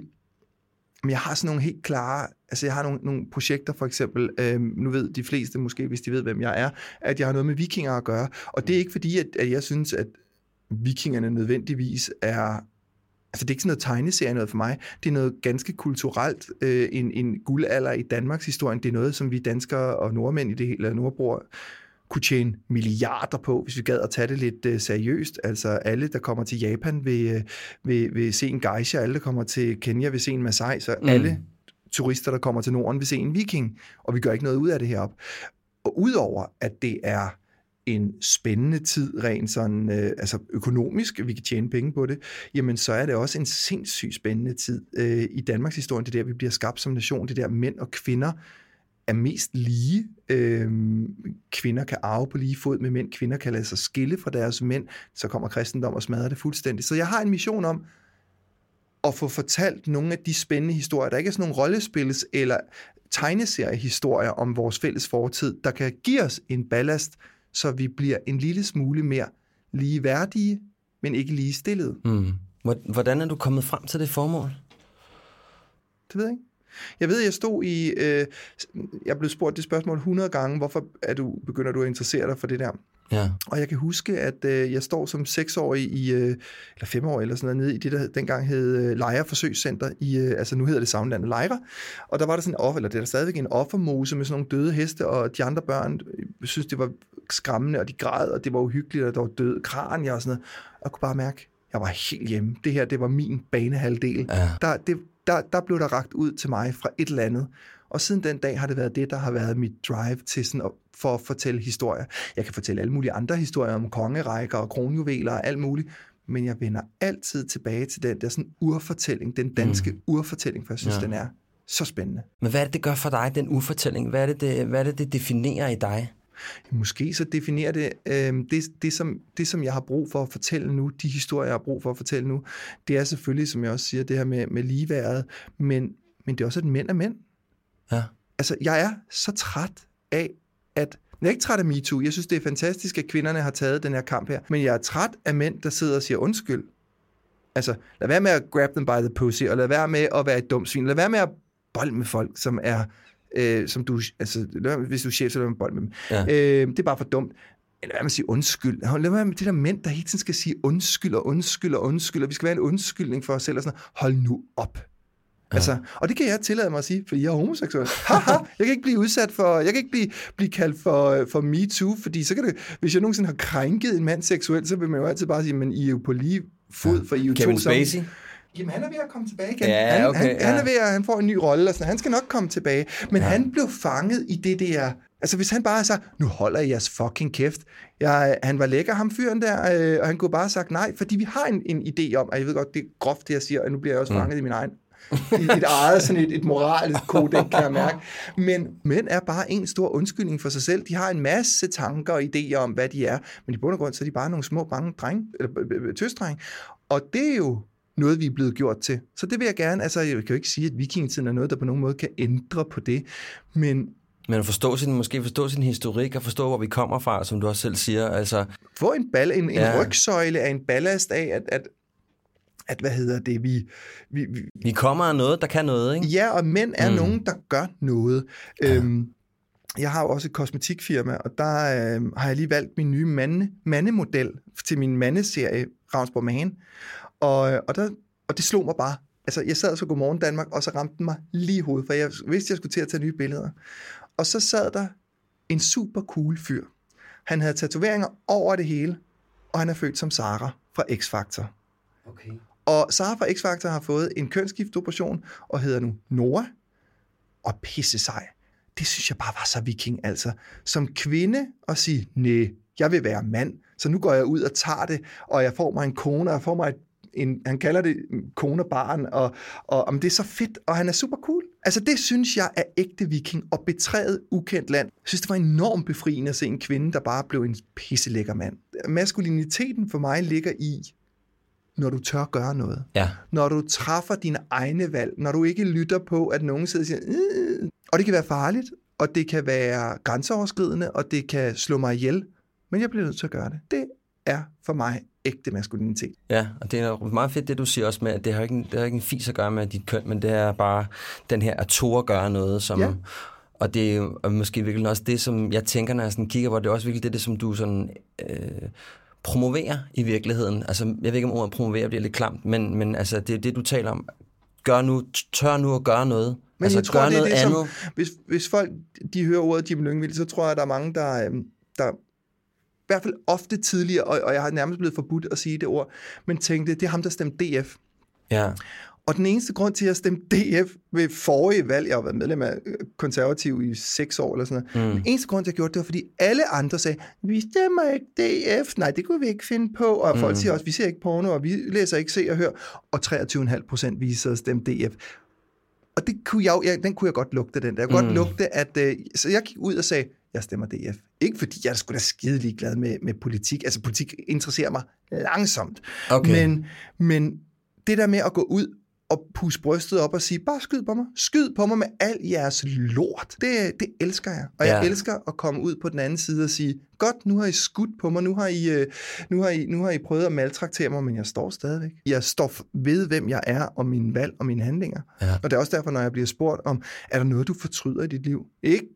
jeg har sådan nogle helt klare, altså jeg har nogle, nogle projekter for eksempel, øh, nu ved de fleste måske, hvis de ved, hvem jeg er, at jeg har noget med vikinger at gøre. Og det er ikke fordi, at, at jeg synes, at vikingerne nødvendigvis er Altså det er ikke sådan noget tegneserie noget for mig. Det er noget ganske kulturelt, øh, en, en guldalder i Danmarks historie. Det er noget, som vi danskere og nordmænd i det hele, nordbror, kunne tjene milliarder på, hvis vi gad at tage det lidt uh, seriøst. Altså alle, der kommer til Japan, vil, uh, vil, vil se en geisha, alle, der kommer til Kenya, vil se en Masai, så mm. alle turister, der kommer til Norden, vil se en viking, og vi gør ikke noget ud af det herop. Og udover, at det er en spændende tid, rent sådan, øh, altså økonomisk, vi kan tjene penge på det, jamen så er det også en sindssygt spændende tid øh, i Danmarks historie. Det der, vi bliver skabt som nation, det der mænd og kvinder er mest lige. Øh, kvinder kan arve på lige fod med mænd. Kvinder kan lade sig skille fra deres mænd. Så kommer kristendom og smadrer det fuldstændig. Så jeg har en mission om at få fortalt nogle af de spændende historier. Der ikke er sådan nogle rollespils eller tegneseriehistorier om vores fælles fortid, der kan give os en ballast, så vi bliver en lille smule mere ligeværdige, men ikke lige stillet. Mm. Hvordan er du kommet frem til det formål? Det ved jeg ikke. Jeg ved, jeg stod i, øh, jeg blev spurgt det spørgsmål 100 gange, hvorfor er du, begynder du at interessere dig for det der? Ja. Og jeg kan huske, at øh, jeg står som seksårig i, øh, eller femårig eller sådan noget, nede i det, der dengang hed øh, Lejre Forsøgscenter, i, øh, altså nu hedder det Savnlandet Lejre, og der var der sådan en offer, eller det er der stadigvæk en offermose med sådan nogle døde heste, og de andre børn øh, synes, det var skræmmende, og de græd, og det var uhyggeligt, og der var døde kranier og sådan noget. Og jeg kunne bare mærke, jeg var helt hjemme. Det her, det var min banehalvdel. Ja. Der, det, der, der blev der ragt ud til mig fra et eller andet. Og siden den dag har det været det, der har været mit drive til sådan at, for at fortælle historier. Jeg kan fortælle alle mulige andre historier om kongerækker og kronjuveler og alt muligt, men jeg vender altid tilbage til den der sådan urfortælling, den danske mm. urfortælling, for jeg synes, ja. den er så spændende. Men hvad er det, det gør for dig, den urfortælling? Hvad er det, det, hvad er det, det definerer i dig? Måske så definerer det, øh, det, det, som, det, som jeg har brug for at fortælle nu, de historier, jeg har brug for at fortælle nu, det er selvfølgelig, som jeg også siger, det her med, med ligeværet, men, men det er også, at mænd er mænd. Ja. Altså, jeg er så træt af, at jeg er ikke træt af MeToo. Jeg synes, det er fantastisk, at kvinderne har taget den her kamp her. Men jeg er træt af mænd, der sidder og siger undskyld. Altså, lad være med at grab them by the pussy, og lad være med at være et dumt svin. Lad være med at bolde med folk, som er øh, som du, altså, hvis du er chef, så lad med bold med dem. Ja. Øh, det er bare for dumt. Eller hvad man sige undskyld. Lad være med det der mænd, der hele tiden skal sige undskyld og undskyld og undskyld, og vi skal være en undskyldning for os selv og sådan noget. Hold nu op. Ja. Altså, og det kan jeg tillade mig at sige, fordi jeg er homoseksuel. Haha, jeg kan ikke blive udsat for, jeg kan ikke blive, blive kaldt for, for me too, fordi så kan det, hvis jeg nogensinde har krænket en mand seksuelt, så vil man jo altid bare sige, men I er jo på lige fod, for I er jo Kevin to Spacey? Jamen, han er ved at komme tilbage igen. Ja, okay, han, han, ja. han er ved at, han får en ny rolle, og sådan, han skal nok komme tilbage. Men ja. han blev fanget i det der... Altså, hvis han bare sagde, nu holder I jeres fucking kæft. Jeg, han var lækker, ham fyren der, øh, og han kunne bare have sagt nej, fordi vi har en, en idé om, og jeg ved godt, det er groft, det jeg siger, og nu bliver jeg også mm. fanget i min egen i et eget sådan et, et moralisk kodek, kan jeg mærke. Men mænd er bare en stor undskyldning for sig selv. De har en masse tanker og idéer om, hvad de er, men i bund og grund, så er de bare nogle små, bange dreng, eller tøsdreng. Og det er jo noget, vi er blevet gjort til. Så det vil jeg gerne, altså jeg kan jo ikke sige, at vikingetiden er noget, der på nogen måde kan ændre på det, men men at forstå sin, måske forstå sin historik og forstå, hvor vi kommer fra, som du også selv siger. Altså, Få en, ball, en, ja. en rygsøjle af en ballast af, at, at, at hvad hedder det, vi, vi, vi... Vi kommer af noget, der kan noget, ikke? Ja, og mænd er mm. nogen, der gør noget. Ja. Øhm, jeg har jo også et kosmetikfirma, og der øh, har jeg lige valgt min nye mande, mandemodel til min mandeserie, Ravnsborg Man. Og, og, der, og det slog mig bare. Altså, jeg sad så Godmorgen Danmark, og så ramte den mig lige i hovedet, for jeg vidste, jeg skulle til at tage nye billeder. Og så sad der en super cool fyr. Han havde tatoveringer over det hele, og han er født som Sara fra X-Factor. Okay. Og Sara fra X-Factor har fået en kønsskiftoperation og hedder nu Nora. og pisse sej. Det synes jeg bare var så viking, altså. Som kvinde at sige, nej, jeg vil være mand, så nu går jeg ud og tager det, og jeg får mig en kone, og jeg får mig et en, han kalder det konebarn, og, og om det er så fedt, og han er super cool. Altså det synes jeg er ægte viking, og betrædet ukendt land. Jeg synes, det var enormt befriende at se en kvinde, der bare blev en pisselækker mand. Maskuliniteten for mig ligger i, når du tør gøre noget. Ja. Når du træffer dine egne valg. Når du ikke lytter på, at nogen sidder og siger, øh. og det kan være farligt, og det kan være grænseoverskridende, og det kan slå mig ihjel. Men jeg bliver nødt til at gøre det. Det er for mig ægte maskulinitet. Ja, og det er meget fedt, det du siger også med, at det har ikke en, det har ikke en fis at gøre med dit køn, men det er bare den her at tåre gøre noget, som... Ja. Og det er måske virkelig også det, som jeg tænker, når jeg sådan kigger på, det er også virkelig det, det som du sådan... Øh, promoverer i virkeligheden. Altså, jeg ved ikke, om ordet promovere bliver lidt klamt, men, men altså, det er det, du taler om. Gør nu, tør nu at gøre noget. Men altså, jeg tror, gør det er noget det, andet. som, hvis, hvis folk de hører ordet Jim Lyngvild, så tror jeg, der er mange, der, øhm, der i hvert fald ofte tidligere, og, og jeg har nærmest blevet forbudt at sige det ord, men tænkte, det er ham, der stemte DF. Ja. Og den eneste grund til, at jeg stemte DF ved forrige valg, jeg har været medlem af øh, konservativ i seks år eller sådan noget, mm. den eneste grund til, at jeg gjorde det, var, fordi alle andre sagde, vi stemmer ikke DF, nej, det kunne vi ikke finde på, og mm. folk siger også, vi ser ikke porno, og vi læser ikke Se og Hør, og 23,5 procent viser at stemme DF. Og det kunne jeg, jeg, den kunne jeg godt lugte, den der. Jeg kunne mm. godt lugte, at... Øh, så jeg gik ud og sagde, jeg stemmer DF. Ikke fordi jeg er sgu da skide ligeglad med, med politik. Altså, politik interesserer mig langsomt. Okay. Men, men det der med at gå ud og puste brystet op og sige, bare skyd på mig. Skyd på mig med al jeres lort. Det, det elsker jeg. Og jeg Ja. elsker at komme ud på den anden side og sige, godt, nu har I skudt på mig, nu har I, øh, nu har I, nu har I prøvet at maltraktere mig, men jeg står stadigvæk. Jeg står ved, hvem jeg er, og mine valg og mine handlinger. Ja. Og det er også derfor, når jeg bliver spurgt om, er der noget, du fortryder i dit liv? Ikke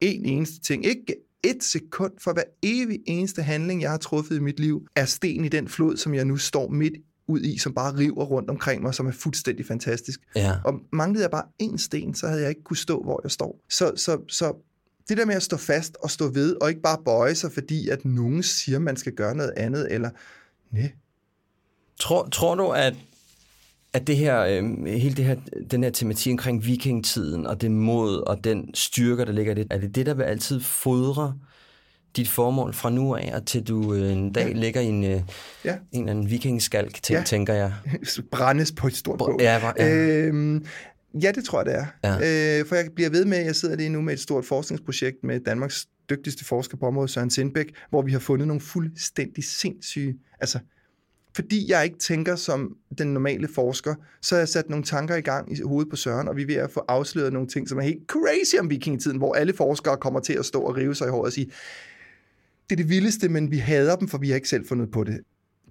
en eneste ting. Ikke et sekund for hver evig eneste handling, jeg har truffet i mit liv, er sten i den flod, som jeg nu står midt ud i, som bare river rundt omkring mig, som er fuldstændig fantastisk. Ja. Og manglede jeg bare én sten, så havde jeg ikke kunne stå, hvor jeg står. Så, så, så det der med at stå fast og stå ved, og ikke bare bøje sig, fordi at nogen siger, man skal gøre noget andet, eller nej, Tror, tror du, at, at det her, øh, hele det her, den her tematik omkring vikingtiden, og det mod, og den styrke, der ligger i det, er det det, der vil altid fodre dit formål fra nu af, og til du øh, en dag ja. ligger i en, øh, Ja. en eller anden vikingskalk, ting, Ja. tænker jeg. brændes på et stort bål. Ja, hvor- ja. Øhm, ja, det tror jeg, det er. Ja. Øh, for jeg bliver ved med, jeg sidder lige nu med et stort forskningsprojekt med Danmarks dygtigste forsker på området, Søren Sindbæk, hvor vi har fundet nogle fuldstændig sindssyge... Altså, fordi jeg ikke tænker som den normale forsker, så har jeg sat nogle tanker i gang i hovedet på Søren, og vi er ved at få afsløret nogle ting, som er helt crazy om vikingetiden, hvor alle forskere kommer til at stå og rive sig i håret og sige, det er det vildeste, men vi hader dem, for vi har ikke selv fundet på det.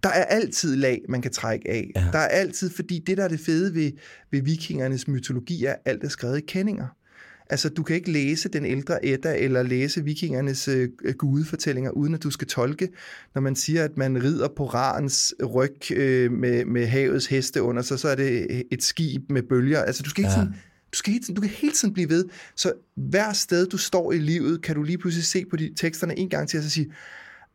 Der er altid lag, man kan trække af. Ja. Der er altid, fordi det, der er det fede ved, ved vikingernes mytologi, er, at alt er skrevet i kendinger. Altså, du kan ikke læse den ældre Edda eller læse vikingernes øh, gudefortællinger, uden at du skal tolke, når man siger, at man rider på rarens ryg øh, med, med havets heste under sig, så er det et skib med bølger. Altså, du skal ikke Ja. sådan, du, skal hele tiden, du kan hele tiden blive ved. Så hver sted, du står i livet, kan du lige pludselig se på de teksterne en gang til, og så sige,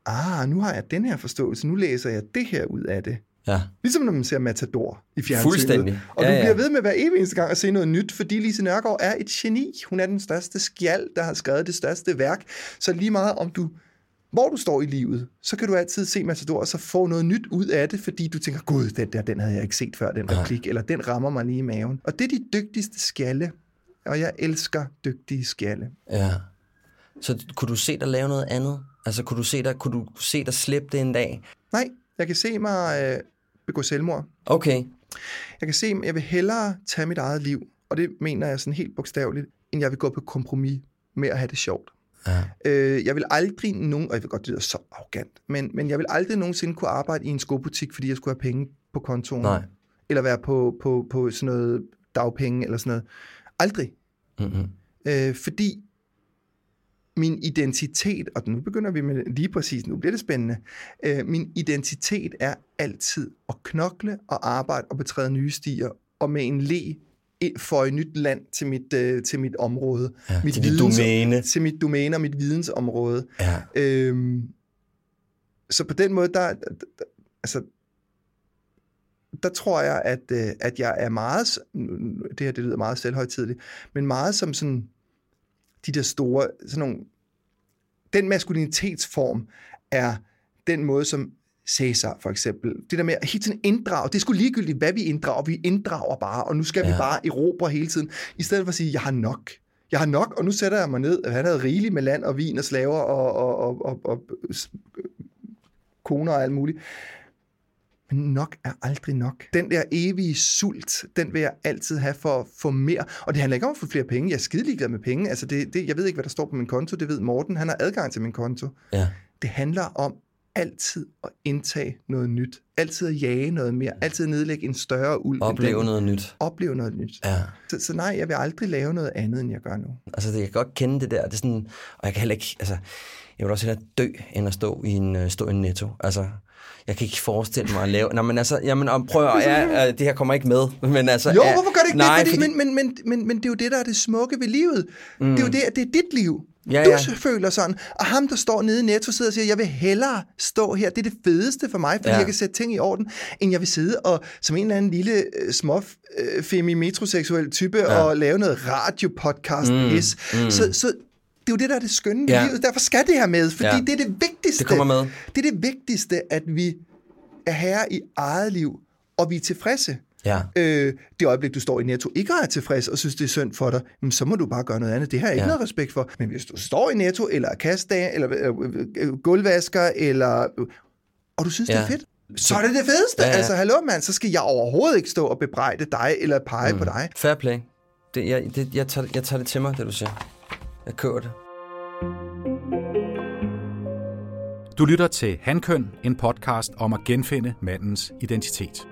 ah, nu har jeg den her forståelse, nu læser jeg det her ud af det. Ja. Ligesom når man ser Matador i fjernsynet. Fuldstændig. Og Ja, du ja. bliver ved med hver evig eneste gang at se noget nyt, fordi Lise Nørgaard er et geni. Hun er den største skjald, der har skrevet det største værk. Så lige meget om du hvor du står i livet, så kan du altid se Matador, og så få noget nyt ud af det, fordi du tænker, gud, den der, den havde jeg ikke set før, den replik, eller den rammer mig lige i maven. Og det er de dygtigste skjalde, og jeg elsker dygtige skjalde. Ja. Så kunne du se dig lave noget andet? Altså, kunne du se dig, kunne du se dig slippe det en dag? Nej, jeg kan se mig øh, begå selvmord. Okay. Jeg kan se, at jeg vil hellere tage mit eget liv, og det mener jeg sådan helt bogstaveligt, end jeg vil gå på kompromis med at have det sjovt. Ja. Øh, jeg vil aldrig nogen, og jeg ved godt, det lyder så arrogant, men, men jeg vil aldrig nogensinde kunne arbejde i en skobutik, fordi jeg skulle have penge på kontoen. Nej. Eller være på, på, på sådan noget dagpenge eller sådan noget. Aldrig. Mm-hmm. Øh, fordi min identitet, og nu begynder vi med lige præcis, nu bliver det spændende, øh, min identitet er altid at knokle og arbejde og betræde nye stier, og med en le for et nyt land til mit, øh, til mit område. Ja, mit til dit domæne. Til mit domæne og mit vidensområde. Ja. Øhm, så på den måde, der, der, der altså, der tror jeg, at, øh, at jeg er meget, det her det lyder meget selvhøjtidligt, men meget som sådan de der store, sådan nogle, den maskulinitetsform er den måde, som Cæsar for eksempel, det der med at hele tiden inddrage, det er sgu ligegyldigt, hvad vi inddrager, vi inddrager bare, og nu skal ja. vi bare erobre hele tiden, i stedet for at sige, jeg har nok. Jeg har nok, og nu sætter jeg mig ned. Han havde rigeligt med land og vin og slaver og, og, og, og, og s- koner og alt muligt. Men nok er aldrig nok. Den der evige sult, den vil jeg altid have for at få mere. Og det handler ikke om at få flere penge. Jeg er skide ligeglad med penge. Altså det, det, jeg ved ikke, hvad der står på min konto. Det ved Morten. Han har adgang til min konto. Ja. Det handler om altid at indtage noget nyt. Altid at jage noget mere. Altid at nedlægge en større uld. Opleve den. noget nyt. Opleve noget nyt. Ja. Så, så nej, jeg vil aldrig lave noget andet, end jeg gør nu. Altså, det, jeg kan godt kende det der. Det er sådan, og jeg kan heller ikke, altså, jeg vil også hellere dø, end at stå i en, øh, stå i en netto. Altså, jeg kan ikke forestille mig at lave... Nå, men altså, jamen, og prøv at, ja, øh, det her kommer ikke med, men altså... Jo, ja, hvorfor gør det ikke nej, det? Fordi, fordi, men, men, men, men, men det er jo det, der er det smukke ved livet. Mm. Det er jo det, at det er dit liv. Ja, du ja. føler sådan. Og ham, der står nede i Netto, sidder og siger, jeg vil hellere stå her. Det er det fedeste for mig, fordi Ja. jeg kan sætte ting i orden, end jeg vil sidde og som en eller anden lille øh, små øh, femi metroseksuel type ja. og lave noget radiopodcast mm. pis. Mm. Så, så det er jo det, der er det skønne Ja. livet. Derfor skal det her med, fordi Ja. det er det vigtigste. Det kommer med. Det er det vigtigste, at vi er herre i eget liv, og vi er tilfredse. Ja. Øh, det øjeblik, du står i Netto, ikke er tilfreds og synes, det er synd for dig, jamen, så må du bare gøre noget andet. Det har jeg ikke Ja. noget respekt for. Men hvis du står i Netto, eller er kastdag, eller øh, øh, øh, gulvvasker, eller, og du synes, ja. det er fedt, så er det det fedeste. Ja, Ja. Altså, hallo mand, så skal jeg overhovedet ikke stå og bebrejde dig, eller pege mm. på dig. Fair play. Det, jeg, det, jeg, tager, jeg tager det til mig, det du siger. Jeg køber det. Du lytter til Hankøn, en podcast om at genfinde mandens identitet.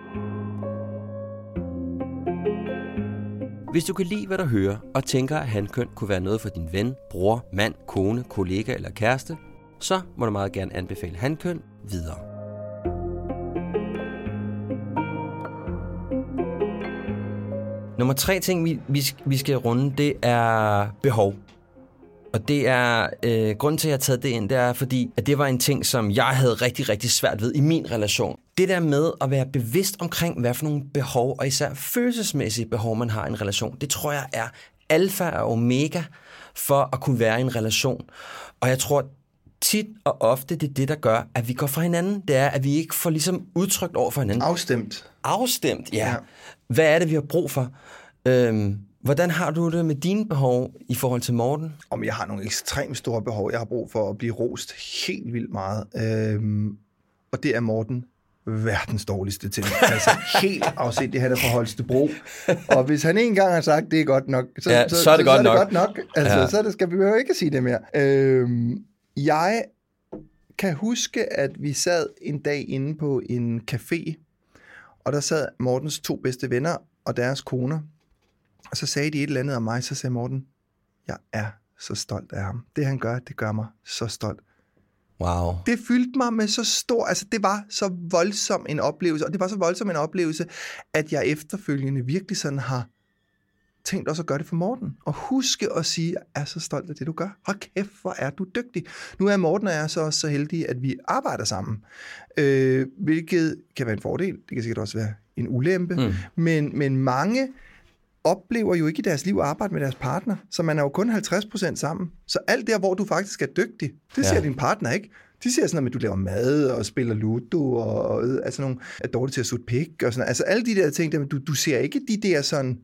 Hvis du kan lide, hvad du hører, og tænker, at handkøn kunne være noget for din ven, bror, mand, kone, kollega eller kæreste, så må du meget gerne anbefale handkøn videre. Nummer tre ting, vi, vi, vi skal runde, det er behov. Og det er, øh, grunden til, at jeg har taget det ind, det er fordi, at det var en ting, som jeg havde rigtig, rigtig svært ved i min relation. Det der med at være bevidst omkring, hvad for nogle behov, og især følelsesmæssige behov, man har i en relation, det tror jeg er alfa og omega for at kunne være i en relation. Og jeg tror tit og ofte, det er det, der gør, at vi går fra hinanden. Det er, at vi ikke får ligesom udtrykt over for hinanden. Afstemt. Afstemt, ja. ja. Hvad er det, vi har brug for? Øhm, hvordan har du det med dine behov i forhold til Morten? Om jeg har nogle ekstremt store behov. Jeg har brug for at blive rost helt vildt meget. Øhm, og det er Morten verdens dårligste til. Altså helt afsindigt, han er fra Holstebro. Og hvis han en gang har sagt, det er godt nok, så, Ja, så er det godt så er nok. det godt nok. Altså, Ja. så det, skal vi jo ikke sige det mere. Øhm, jeg kan huske, at vi sad en dag inde på en café, og der sad Mortens to bedste venner og deres koner. Og så sagde de et eller andet om mig, så sagde Morten, jeg er så stolt af ham. Det han gør, det gør mig så stolt. Wow. Det fyldte mig med så stor, altså det var så voldsom en oplevelse, og det var så voldsom en oplevelse, at jeg efterfølgende virkelig sådan har tænkt også at gøre det for Morten. Og huske at sige, jeg er så stolt af det, du gør. Hold kæft, hvor er du dygtig. Nu er Morten og jeg så også så heldige, at vi arbejder sammen. Øh, hvilket kan være en fordel. Det kan sikkert også være en ulempe. Mm. Men, men mange oplever jo ikke i deres liv at arbejde med deres partner. Så man er jo kun 50% sammen. Så alt der, hvor du faktisk er dygtig, det ser Ja. din partner ikke. De ser sådan noget med, at du laver mad og spiller ludo og, og altså nogle, er dårlig til at sutte pik og sådan Altså alle de der ting, der, du, du ser ikke de der sådan,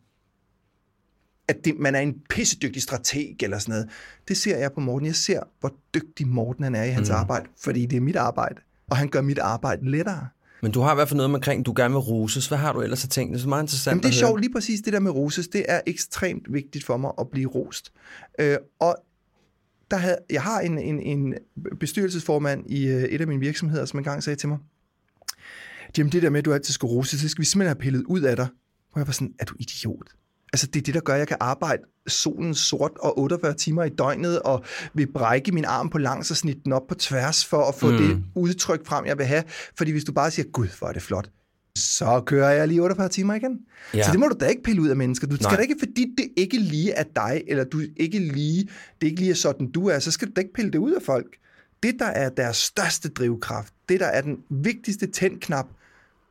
at det, man er en pissedygtig strateg eller sådan noget. Det ser jeg på Morten. Jeg ser, hvor dygtig Morten han er i hans mm. arbejde, fordi det er mit arbejde. Og han gør mit arbejde lettere. Men du har i hvert fald noget omkring, du gerne vil roses. Hvad har du ellers at tænke? Det er så meget interessant Jamen, det er sjovt, lige præcis det der med roses, det er ekstremt vigtigt for mig at blive rost. Øh, og der havde, jeg har en, en, en bestyrelsesformand i øh, et af mine virksomheder, som engang sagde til mig, Jim, det der med, at du altid skal rose, så skal vi simpelthen have pillet ud af dig. Hvor jeg var sådan, er du idiot? Altså, det er det, der gør, at jeg kan arbejde solen sort og 48 timer i døgnet, og vil brække min arm på langs og snitte den op på tværs, for at få mm. det udtryk frem, jeg vil have. Fordi hvis du bare siger, gud, hvor er det flot, så kører jeg lige 48 timer igen. Ja. Så det må du da ikke pille ud af mennesker. Du skal Nej. da ikke, fordi det ikke lige er dig, eller du ikke lige, det ikke lige er sådan, du er, så skal du da ikke pille det ud af folk. Det, der er deres største drivkraft, det, der er den vigtigste tændknap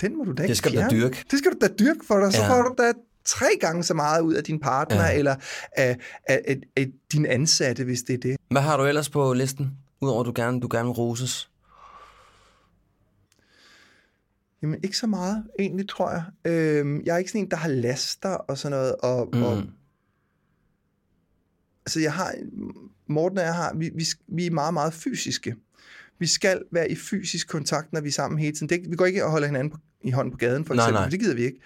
den må du da ikke Det skal du da fjerne. dyrke. Det skal du da dyrke for dig. Så Ja. får du da tre gange så meget ud af din partner, Ja. eller af, af, af, af din ansatte, hvis det er det. Hvad har du ellers på listen, udover du gerne, du gerne vil roses? Jamen, ikke så meget, egentlig, tror jeg. Øhm, jeg er ikke sådan en, der har laster og sådan noget. Og, mm. og, altså, jeg har, Morten og jeg har, vi, vi, vi er meget, meget fysiske. Vi skal være i fysisk kontakt, når vi er sammen hele tiden. Det, vi går ikke og holder hinanden på, i hånden på gaden, for Nej, eksempel. nej. for Det gider vi ikke.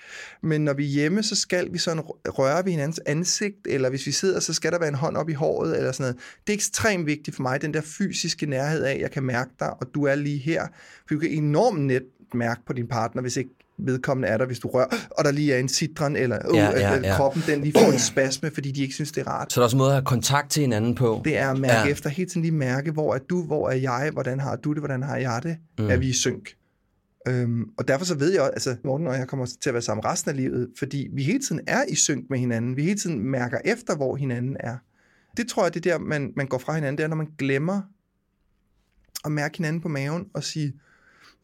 Men når vi er hjemme, så skal vi sådan røre ved hinandens ansigt, eller hvis vi sidder, så skal der være en hånd op i håret, eller sådan noget. Det er ekstremt vigtigt for mig, den der fysiske nærhed af, jeg kan mærke dig, og du er lige her. For du kan enormt net mærke på din partner, hvis ikke vedkommende er der, hvis du rører, og der lige er en citron, eller uh, Ja, ja, ja, ja, kroppen den lige får en spasme, fordi de ikke synes, det er rart. Så er der også en måde at have kontakt til hinanden på. Det er at mærke Ja. efter, hele tiden lige mærke, hvor er du, hvor er jeg, hvordan har du det, hvordan har jeg det, mm. er vi i synk. Øhm, og derfor så ved jeg også, altså Morten og jeg kommer til at være sammen resten af livet, fordi vi hele tiden er i synk med hinanden. Vi hele tiden mærker efter, hvor hinanden er. Det tror jeg, det er der, man, man går fra hinanden, det er, når man glemmer at mærke hinanden på maven og sige,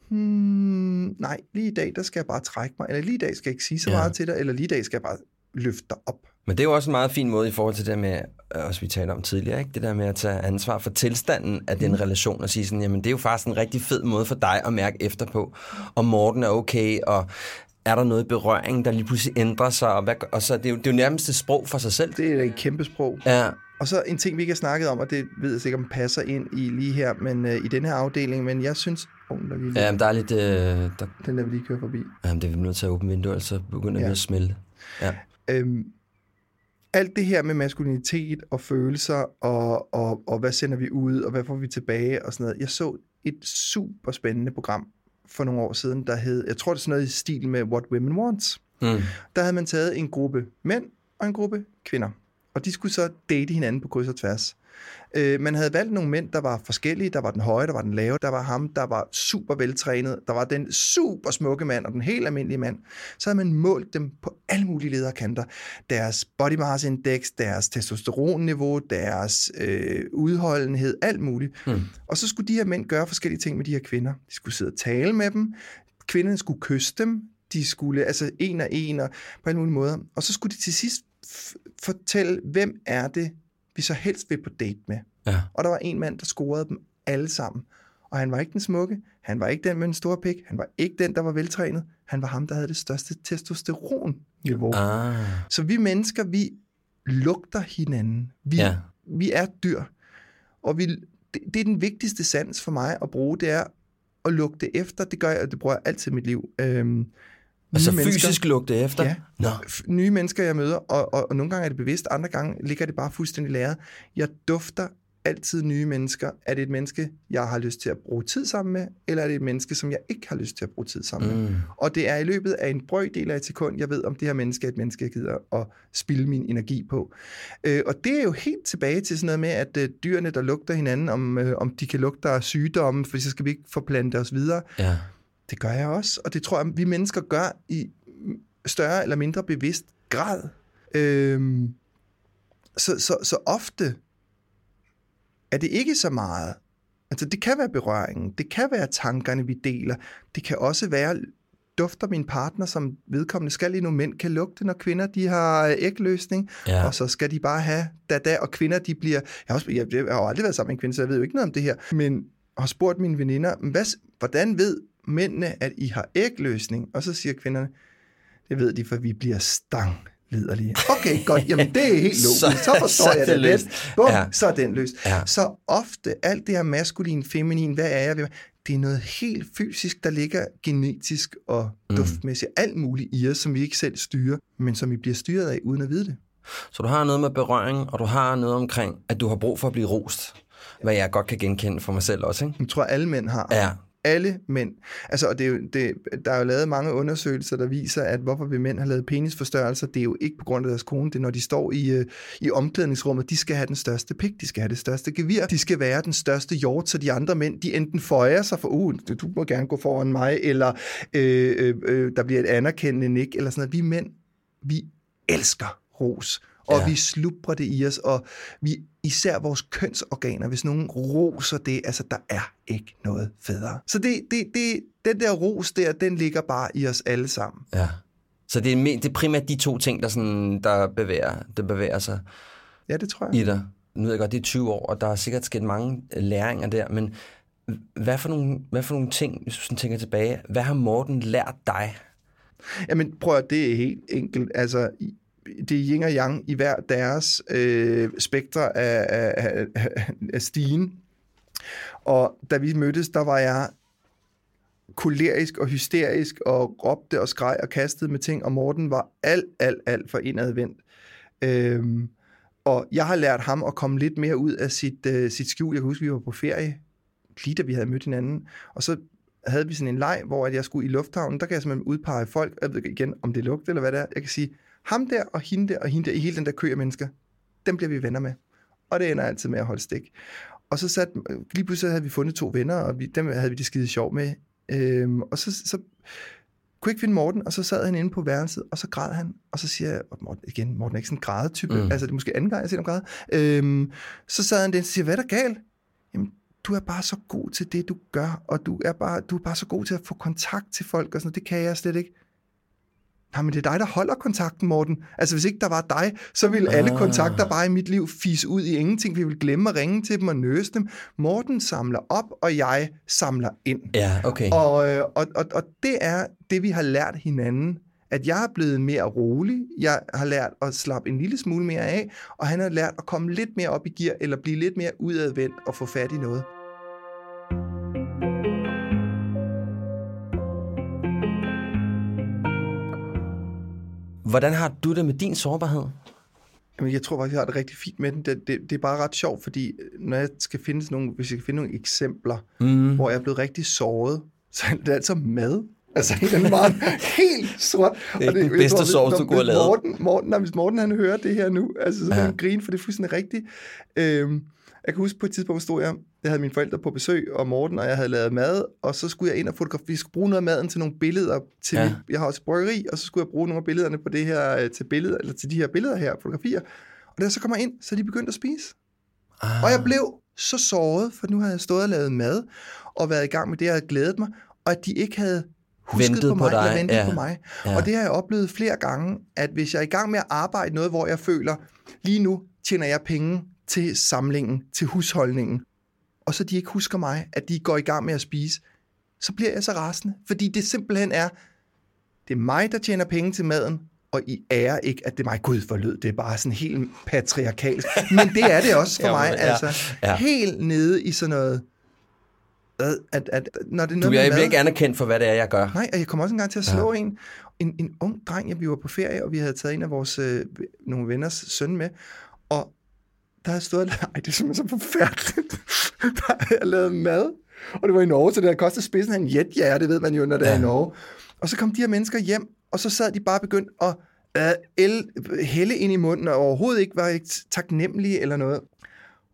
hmm, nej, lige i dag, der skal jeg bare trække mig, eller lige i dag skal jeg ikke sige så Ja. meget til dig, eller lige i dag skal jeg bare løfte dig op. Men det er jo også en meget fin måde i forhold til det der med, øh, også vi talte om tidligere, ikke? det der med at tage ansvar for tilstanden af Mm. den relation og sige sådan, jamen det er jo faktisk en rigtig fed måde for dig at mærke efter på, om Morten er okay, og er der noget berøring, der lige pludselig ændrer sig, og, hvad, og så det er, jo, det er jo nærmest et sprog for sig selv. Det er et kæmpe sprog. Ja, Og så en ting, vi ikke har snakket om, og det ved jeg sikkert, om passer ind i lige her, men øh, i den her afdeling, men jeg synes... Oh, der er lige, ja der er lidt, øh, der, Den der, vi lige kører forbi. jamen, det er vi nødt til at åbne vinduet, så begynder ja. Vi at smelte. Ja. Øhm, alt det her med maskulinitet og følelser, og, og, og hvad sender vi ud, og hvad får vi tilbage, og sådan noget. Jeg så et super spændende program for nogle år siden, der hed, jeg tror det er sådan noget i stil med What Women Want. Mm. Der havde man taget en gruppe mænd og en gruppe kvinder. Og de skulle så date hinanden på kryds og tværs. Øh, man havde valgt nogle mænd, der var forskellige. Der var den høje, der var den lave, der var ham, der var super veltrænet. Der var den super smukke mand og den helt almindelige mand. Så havde man målt dem på alle mulige lederkanter. Deres body mass index, deres testosteronniveau, deres øh, udholdenhed, alt muligt. Mm. Og så skulle de her mænd gøre forskellige ting med de her kvinder. De skulle sidde og tale med dem. Kvinderne skulle kysse dem. De skulle, altså en og en, og på alle mulige måder. Og så skulle de til sidst fortælle, hvem er det, vi så helst vil på date med. Ja. Og der var en mand, der scorede dem alle sammen. Og han var ikke den smukke, han var ikke den med en stor pik, han var ikke den, der var veltrænet, han var ham, der havde det største testosteronniveau. Ah. Så vi mennesker, vi lugter hinanden. Vi, ja. vi er dyr. Og vi, det, det er den vigtigste sans for mig at bruge, det er at lugte efter. Det gør jeg, og det bruger jeg altid i mit liv. Øhm, Altså nye fysisk lugte efter? Ja. Nå. nye mennesker, jeg møder, og, og, og nogle gange er det bevidst, andre gange ligger det bare fuldstændig læret. Jeg dufter altid nye mennesker. Er det et menneske, jeg har lyst til at bruge tid sammen med, eller er det et menneske, som jeg ikke har lyst til at bruge tid sammen med? Mm. Og det er i løbet af en brøkdel af et sekund, jeg ved, om det her menneske er et menneske, jeg gider at spilde min energi på. Øh, og det er jo helt tilbage til sådan noget med, at øh, dyrene, der lugter hinanden, om, øh, om de kan lugte af sygdomme, for så skal vi ikke forplante os videre. Ja. Det gør jeg også, og det tror jeg, vi mennesker gør i større eller mindre bevidst grad. Øhm, så, så, så ofte er det ikke så meget. Altså, det kan være berøringen, det kan være tankerne, vi deler. Det kan også være, dufter min partner, som vedkommende skal i nogle mænd, kan lugte, når kvinder de har ægløsning, Ja. og så skal de bare have da da, og kvinder de bliver, jeg har, også, jeg, jeg har aldrig været sammen med en kvinde, så jeg ved jo ikke noget om det her, men har spurgt mine veninder, "Men hvad, hvordan ved mændene, at I har ægløsning? Og så siger kvinderne, det ved de, for vi bliver stang liderlige. Okay, godt. Jamen, det er helt logisk. Så- Så, forstår så jeg det lidt. Bum, Ja. ja. så er den løst. Ja. Så ofte, alt det her maskulin, feminin, hvad er jeg? Det er noget helt fysisk, der ligger genetisk og Mm. duftmæssigt. Alt muligt i os, som vi ikke selv styrer, men som vi bliver styret af, uden at vide det. Så du har noget med berøring, og du har noget omkring, at du har brug for at blive rost. Hvad jeg godt kan genkende for mig selv også, ikke? Jeg tror, alle mænd har. Ja. Alle mænd. Altså, og det er jo, det, der er jo lavet mange undersøgelser, der viser, at hvorfor vi mænd har lavet penisforstørrelser, det er jo ikke på grund af deres kone, det er når de står i, øh, i omklædningsrummet, de skal have den største pik, de skal have det største gevir, de skal være den største hjort, så de andre mænd, de enten føjer sig for, uh, du må gerne gå foran mig, eller øh, øh, øh, der bliver et anerkendende nik, eller sådan noget. Vi mænd, vi elsker ros. Og Ja. vi slubrer det i os, og vi, især vores kønsorganer, hvis nogen roser det, altså der er ikke noget federe. Så det, det, det, den der ros der, den ligger bare i os alle sammen. Ja. Så det er, det er primært de to ting, der, sådan, der, bevæger, der bevæger sig Ja, det tror jeg. i dig. Nu ved jeg godt, det er 20 år, og der er sikkert sket mange øh, læringer der, men hvad for nogle, hvad for nogle ting, hvis du sådan tænker tilbage, hvad har Morten lært dig? Jamen prøv at det er helt enkelt. Altså, det er yin og yang i hver deres øh, spektre af, af, af, af stigen. Og da vi mødtes, der var jeg kolerisk og hysterisk og råbte og skreg og kastede med ting, og Morten var alt, alt, alt for indadvendt. Øhm, og jeg har lært ham at komme lidt mere ud af sit, øh, sit skjul. Jeg kan huske, vi var på ferie, lige da vi havde mødt hinanden, og så havde vi sådan en leg, hvor at jeg skulle i lufthavnen, der kan jeg simpelthen udpege folk, jeg ved ikke igen, om det lugte eller hvad det er. Jeg kan sige, ham der og hende der og hende der, i hele den der kø af mennesker, dem bliver vi venner med. Og det ender altid med at holde stik. Og så sat, lige pludselig havde vi fundet to venner, og vi, dem havde vi det skide sjov med. Øhm, og så, så kunne ikke finde Morten, og så sad han inde på værelset, og så græd han, og så siger jeg, Morten, igen, Morten er ikke sådan en grædetype, mm. altså det er måske anden gang, jeg ser ham græde. Øhm, så sad han der og siger, hvad er der galt? Jamen, du er bare så god til det, du gør, og du er bare, du er bare så god til at få kontakt til folk, og sådan noget. det kan jeg slet ikke. Nej, men det er dig, der holder kontakten, Morten. Altså, hvis ikke der var dig, så ville alle Ah. kontakter bare i mit liv fise ud i ingenting. Vi ville glemme at ringe til dem og nøse dem. Morten samler op, og jeg samler ind. Ja, okay. Og, øh, og, og, og det er det, vi har lært hinanden. At jeg er blevet mere rolig, jeg har lært at slappe en lille smule mere af, og han har lært at komme lidt mere op i gear, eller blive lidt mere udadvendt og få fat i noget. Hvordan har du det med din sårbarhed? Jamen, jeg tror faktisk, jeg har det rigtig fint med den. Det, det, det er bare ret sjovt, fordi når jeg skal finde nogle, hvis jeg kan finde nogle eksempler, Mm. hvor jeg er blevet rigtig såret, så er det altså mad. Altså, den var helt sort. Det er ikke den jeg bedste tror, sovs, du kunne have lavet. Morten, Morten, hvis Morten han hører det her nu, altså, så Ja. han grine, for det er fuldstændig rigtigt. Øhm, jeg kan huske på et tidspunkt, stod jeg, jeg havde mine forældre på besøg, og Morten og jeg havde lavet mad, og så skulle jeg ind og fotografere, vi skulle bruge noget af maden til nogle billeder. Til Ja. jeg har også bryggeri, og så skulle jeg bruge nogle af billederne på det her, øh, til, billeder, eller til de her billeder her, fotografier. Og da jeg så kommer ind, så er de begyndt at spise. Ah. Og jeg blev så såret, for nu havde jeg stået og lavet mad, og været i gang med det, jeg havde glædet mig, og at de ikke havde husket Ventet på på mig, dig, eller ventet ja. på mig. Ja. Og det har jeg oplevet flere gange, at hvis jeg er i gang med at arbejde noget, hvor jeg føler, lige nu tjener jeg penge til samlingen, til husholdningen, og så de ikke husker mig, at de går i gang med at spise, så bliver jeg så rasende. Fordi det simpelthen er, det er mig, der tjener penge til maden, og I ærer ikke, at det er mig. Gud, for lød det er bare sådan helt patriarkalsk. Men det er det også for Jamen, mig, ja, altså. ja. Helt nede i sådan noget... At, at, at, når det er Du noget jeg med bliver ikke anerkendt for, hvad det er, jeg gør. Nej, og jeg kom også engang til at slå ja. en, en, en ung dreng, ja, vi var på ferie, og vi havde taget en af vores, øh, nogle venners søn med, og der havde stået, ej, det er simpelthen så forfærdeligt, der havde jeg lavet mad, og det var i Norge, så det havde kostet spidsen af en jetjager, det ved man jo, når det ja. er i Norge. Og så kom de her mennesker hjem, og så sad de bare begyndt at øh, el, hælde ind i munden, og overhovedet ikke var ikke taknemmelige eller noget.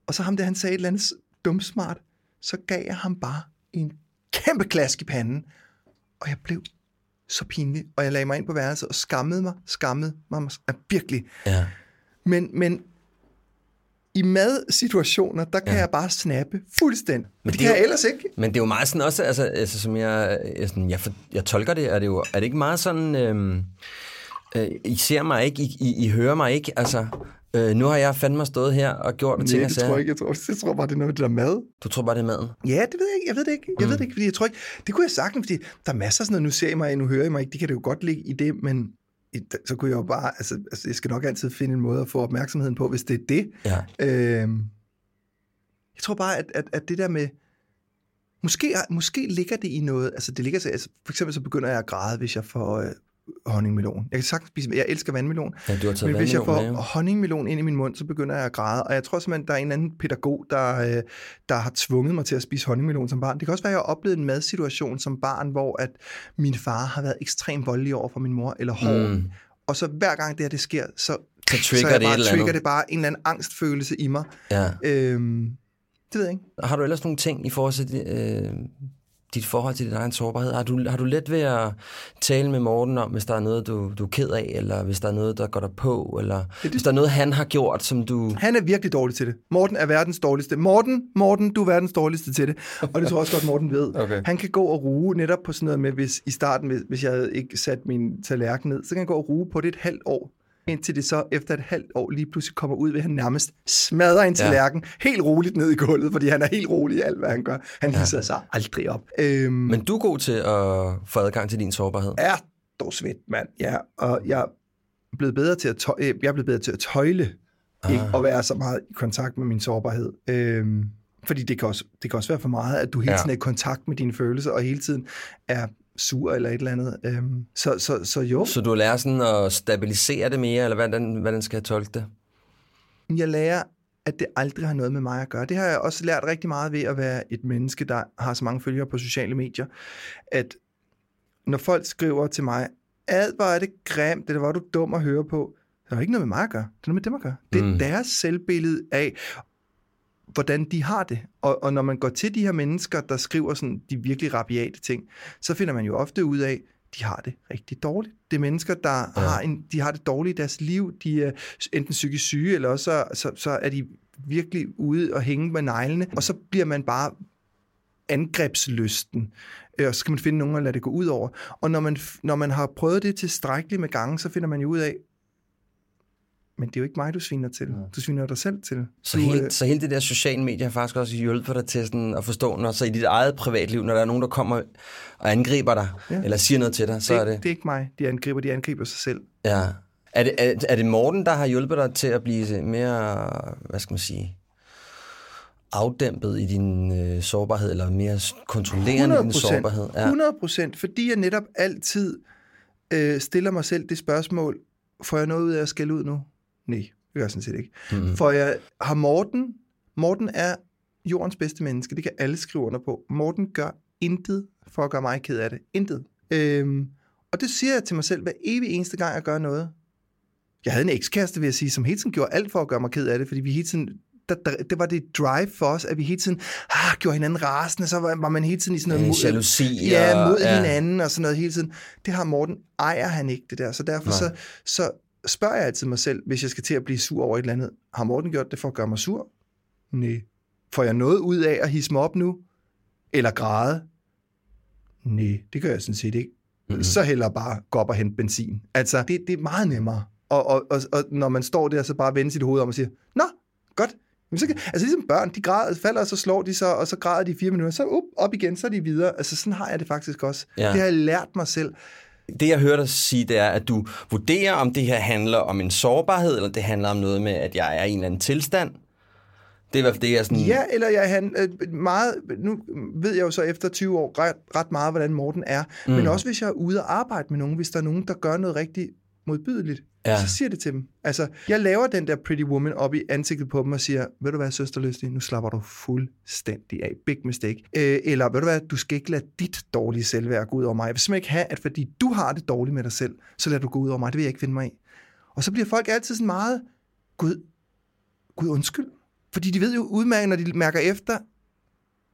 Og så ham der, han sagde et eller andet dumsmart, så gav jeg ham bare en kæmpe klask i panden, og jeg blev så pinlig, og jeg lagde mig ind på værelset og skammede mig, skammede mig, mig virkelig. Ja. Men, men i madsituationer, der kan Ja. jeg bare snappe fuldstændig. Men det, det kan jo- jeg ellers ikke. Men det er jo meget sådan også, altså, altså som jeg, jeg, sådan, jeg, for, jeg tolker det, er det jo, er det ikke meget sådan, øhm, øh, I ser mig ikke, I, I, I hører mig ikke, altså, øh, nu har jeg fandme stået her og gjort Nej, ting det tror jeg ikke. Jeg tror, jeg tror bare, det er noget med det der mad. Du tror bare, det er maden? Ja, det ved jeg ikke. Jeg ved det ikke. Jeg mm. ved det ikke, fordi jeg tror ikke... Det kunne jeg sagtens, fordi der er masser af sådan noget, nu ser I mig, nu hører I mig ikke. Det kan det jo godt ligge i det, men så kunne jeg jo bare... Altså, altså, jeg skal nok altid finde en måde at få opmærksomheden på, hvis det er det. Ja. Øhm, jeg tror bare, at, at, at det der med... Måske, måske ligger det i noget... Altså, det ligger så, altså, for eksempel så begynder jeg at græde, hvis jeg får øh, honningmelon. Jeg kan sagtens spise... Jeg elsker vandmelon. Ja, du har taget Men hvis jeg får med, honningmelon ind i min mund, så begynder jeg at græde. Og jeg tror simpelthen, der er en anden pædagog, der, øh, der har tvunget mig til at spise honningmelon som barn. Det kan også være, at jeg har oplevet en madsituation som barn, hvor at min far har været ekstremt voldelig over for min mor, eller hård. Mm. Og så hver gang det her det sker, så, Så trigger så jeg det bare, et eller trigger andet. det bare en eller anden angstfølelse i mig. Ja. Øhm, det ved jeg ikke. Har du ellers nogle ting i forhold til, øh, dit forhold til din egen sårbarhed? Har du, har du let ved at tale med Morten om, hvis der er noget, du, du er ked af, eller hvis der er noget, der går dig på, eller det, hvis der er noget, han har gjort, som du... Han er virkelig dårlig til det. Morten er verdens dårligste. Morten, Morten, du er verdens dårligste til det. Og det tror jeg også godt, Morten ved. Okay. Han kan gå og ruge netop på sådan noget med, hvis i starten, hvis, hvis jeg havde ikke sat min tallerken ned, så kan han gå og ruge på det et halvt år indtil det så efter et halvt år lige pludselig kommer ud ved, at han nærmest smadrer en tallerken ja. helt roligt ned i gulvet, fordi han er helt rolig i alt, hvad han gør. Han hisser ja. sig aldrig op. Øhm, Men du er god til at få adgang til din sårbarhed. er dog svedt, mand. Ja, og jeg er blevet bedre til at, tøj, øh, jeg er blevet bedre til at tøjle, ah. ikke at være så meget i kontakt med min sårbarhed. Øhm, fordi det kan, også, det kan også være for meget, at du hele Ja. tiden er i kontakt med dine følelser, og hele tiden er sur eller et eller andet. Øhm, så, så, så jo, Så du lærer sådan at stabilisere det mere, eller hvordan, hvordan skal jeg tolke det? jeg lærer, at det aldrig har noget med mig at gøre. Det har jeg også lært rigtig meget ved at være et menneske, der har så mange følgere på sociale medier, at når folk skriver til mig, ad, hvor er det grimt, det var du dum at høre på, det har ikke noget med mig at gøre. Det er noget med dem at gøre. Det er mm. deres selvbillede af, hvordan de har det. Og, og når man går til de her mennesker, der skriver sådan de virkelig rabiate ting, så finder man jo ofte ud af, de har det rigtig dårligt. Det er mennesker, der Ja. har en, de har det dårligt i deres liv. De er enten psykisk syge, eller også så, så, så er de virkelig ude og hænge med neglene. Og så bliver man bare angrebslysten. Øh, Og så skal man finde nogen at lade det gå ud over. Og når man, når man har prøvet det tilstrækkeligt med gange, så finder man jo ud af, men det er jo ikke mig, du sviner til. Du sviner dig selv til. Så, du, helt, øh, så hele det der sociale medier har faktisk også hjulpet dig til sådan at forstå, når så i dit eget privatliv, når der er nogen, der kommer og angriber dig, ja. Ja. eller siger noget til dig, så det, er det... det er ikke mig, de angriber. De angriber sig selv. Ja. Er det, er, er det Morten, der har hjulpet dig til at blive mere, hvad skal man sige, afdæmpet i din øh, sårbarhed, eller mere kontrollerende i din sårbarhed? 100 procent, fordi jeg netop altid øh, stiller mig selv det spørgsmål, får jeg noget ud af at skælde ud nu? Nej, det gør jeg sådan set ikke. Mm. For jeg har Morten, Morten er jordens bedste menneske, det kan alle skrive under på. Morten gør intet for at gøre mig ked af det. Intet. Øhm, og det siger jeg til mig selv hver evig eneste gang, jeg gør noget. Jeg havde en ekskæreste, vil jeg sige, som hele tiden gjorde alt for at gøre mig ked af det, fordi vi hele tiden der, der, det var det drive for os, at vi hele tiden ah, gjorde hinanden rasende, så var, var man hele tiden i sådan noget... Mod- jalousi Ja, mod ja. hinanden og sådan noget hele tiden. Det har Morten, ejer han ikke det der, så derfor Nej. så, så spørger jeg altid mig selv, hvis jeg skal til at blive sur over et eller andet, har Morten gjort det for at gøre mig sur? Nej. Får jeg noget ud af at hisse mig op nu? Eller græde? Nej, det gør jeg sådan set ikke. Mhm. Mm. Så heller bare gå op og hente benzin. Altså, det, det er meget nemmere. Og, og, og, og når man står der, så bare vende sit hoved om og siger, Nå, godt. Jamen, så, kan- altså ligesom børn, de græder, falder, og så slår de så, og så græder de i fire minutter, så up, op igen, så er de videre. Altså sådan har jeg det faktisk også. Ja. Det har jeg lært mig selv. Det, jeg hørte dig sige, det er, at du vurderer, om det her handler om en sårbarhed, eller det handler om noget med, at jeg er i en eller anden tilstand. Det er i hvert fald det, jeg sådan... Ja, eller jeg han, øh, meget, nu ved jeg jo så efter 20 år ret, ret meget, hvordan Morten er, mm. men også hvis jeg er ude og arbejde med nogen, hvis der er nogen, der gør noget rigtig modbydeligt, Ja. så siger det til dem. Altså, jeg laver den der pretty woman op i ansigtet på dem og siger, ved du hvad, søsterløstig, nu slapper du fuldstændig af. Big mistake. Øh, eller ved du hvad, du skal ikke lade dit dårlige selvværd gå ud over mig. Jeg vil simpelthen ikke have, at fordi du har det dårligt med dig selv, så lader du gå ud over mig. Det vil jeg ikke finde mig i. Og så bliver folk altid sådan meget, Gud, Gud undskyld. Fordi de ved jo udmærket, når de mærker efter,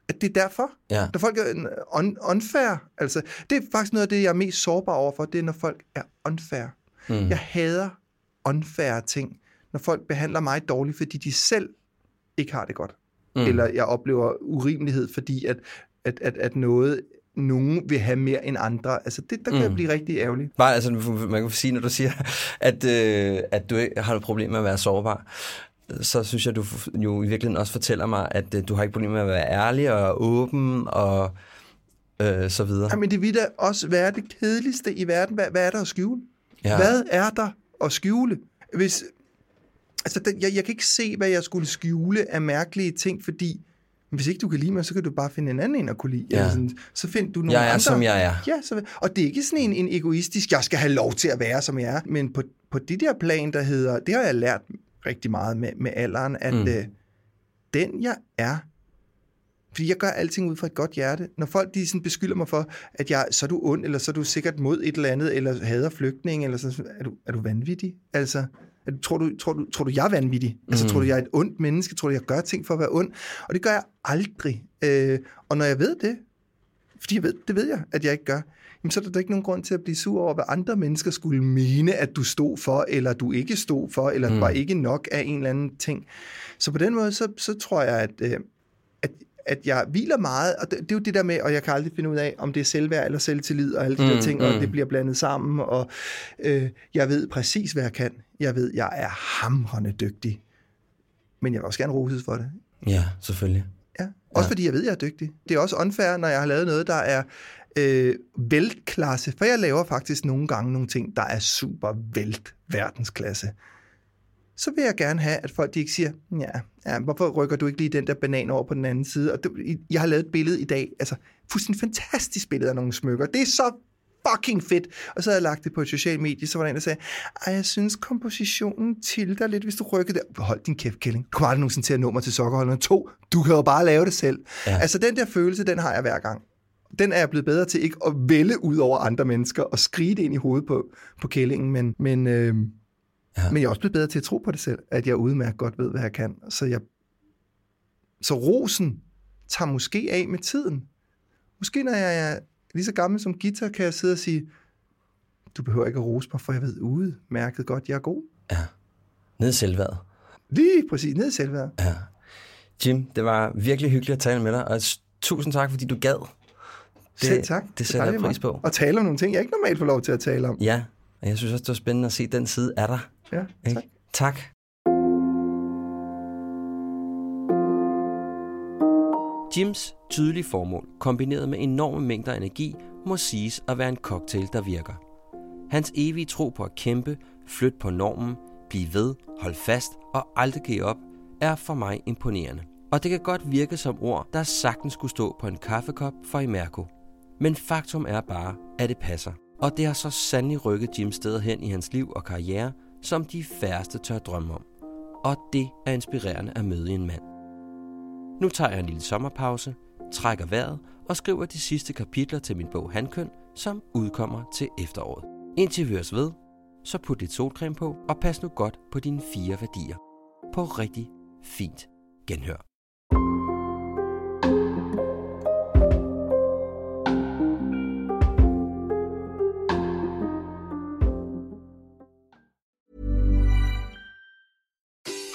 at det er derfor. Ja. Når folk er un- unfair. Altså, det er faktisk noget af det, jeg er mest sårbar overfor, det er, når folk er unfair. Mm. Jeg hader unfair ting, når folk behandler mig dårligt, fordi de selv ikke har det godt. Mm. Eller jeg oplever urimelighed, fordi at, at, at, at noget, nogen vil have mere end andre. Altså, det, der kan Mm. jeg blive rigtig ærgerlig. Bare, altså, man kan sige, når du siger, at, øh, at du ikke har et problem med at være sårbar, så synes jeg, du jo i virkeligheden også fortæller mig, at øh, du har ikke problem med at være ærlig og åben og øh, så videre. Jamen, det vil da også være det kedeligste i verden. Hvad, hvad er der at skjule? Ja. Hvad er der at skjule? Hvis, altså, den, jeg, jeg kan ikke se, hvad jeg skulle skjule af mærkelige ting, fordi hvis ikke du kan lide mig, så kan du bare finde en anden en at kunne lide. Ja. Sådan, så find du nogle Jeg er, andre. som jeg er. Ja, så, og det er ikke sådan en, en egoistisk, jeg skal have lov til at være, som jeg er. Men på, på det der plan, der hedder, det har jeg lært rigtig meget med, med alderen, at mm. øh, den jeg er, fordi jeg gør alting ud fra et godt hjerte. Når folk de sådan beskylder mig for, at jeg, så er du ond, eller så er du sikkert mod et eller andet, eller hader flygtninge, eller sådan, er du, er du vanvittig? Altså, er du, tror, du, tror, du, tror du, jeg er vanvittig? Altså, Mm. tror du, jeg er et ondt menneske? Tror du, jeg gør ting for at være ond? Og det gør jeg aldrig. Øh, og når jeg ved det, fordi jeg ved, det ved jeg, at jeg ikke gør, jamen så er der ikke nogen grund til at blive sur over, hvad andre mennesker skulle mene, at du stod for, eller du ikke stod for, eller mm. var ikke nok af en eller anden ting. Så på den måde, så, så tror jeg, at, øh, at, jeg hviler meget, og det, det er jo det der med, og jeg kan aldrig finde ud af, om det er selvværd eller selvtillid, og alle de mm, der ting, mm. og det bliver blandet sammen, og øh, jeg ved præcis, hvad jeg kan. Jeg ved, jeg er hamrende dygtig, men jeg vil også gerne roses for det. Ja, selvfølgelig. Ja, også ja. fordi jeg ved, jeg er dygtig. Det er også unfair, når jeg har lavet noget, der er øh, veltklasse, for jeg laver faktisk nogle gange nogle ting, der er super vælt verdensklasse. Så vil jeg gerne have, at folk de ikke siger, ja, ja, hvorfor rykker du ikke lige den der banan over på den anden side? Og det, jeg har lavet et billede i dag, altså fuldstændig fantastisk billede af nogle smykker. Det er så fucking fedt. Og så havde jeg lagt det på et socialt medie, så var der en, der sagde, ej, jeg synes kompositionen tilter lidt, hvis du rykker der. Hold din kæft, Kælling. Du kommer aldrig nogensinde til at nå mig til sokkerholderne. To, du kan jo bare lave det selv. Ja. Altså den der følelse, den har jeg hver gang. Den er jeg blevet bedre til ikke at vælge ud over andre mennesker og skrige det ind i hovedet på, på kællingen, men, men, øh, ja. men jeg er også blevet bedre til at tro på det selv, at jeg udmærket godt ved, hvad jeg kan. Så, jeg, så rosen tager måske af med tiden. Måske når jeg er lige så gammel som guitar, kan jeg sidde og sige, du behøver ikke at rose mig, for jeg ved udmærket godt, jeg er god. Ja, ned i selvværd. Lige præcis, ned i selvværd. Ja. Jim, det var virkelig hyggeligt at tale med dig, og tusind tak, fordi du gad. Det, Selv tak. Det sætter jeg pris på. Og tale om nogle ting, jeg ikke normalt får lov til at tale om. Ja, og jeg synes også, det var spændende at se den side af dig. Ja, tak. Ikke? Tak. Jims tydelige formål, kombineret med enorme mængder energi, må siges at være en cocktail, der virker. Hans evige tro på at kæmpe, flytte på normen, blive ved, holde fast og aldrig give op, er for mig imponerende. Og det kan godt virke som ord, der sagtens skulle stå på en kaffekop for Imerco. Men faktum er bare, at det passer. Og det har så sandelig rykket Jim steder hen i hans liv og karriere, som de færreste tør drømme om. Og det er inspirerende at møde en mand. Nu tager jeg en lille sommerpause, trækker vejret og skriver de sidste kapitler til min bog Handkøn, som udkommer til efteråret. Indtil vi høres ved, så put lidt solcreme på og pas nu godt på dine fire værdier. På rigtig fint genhør.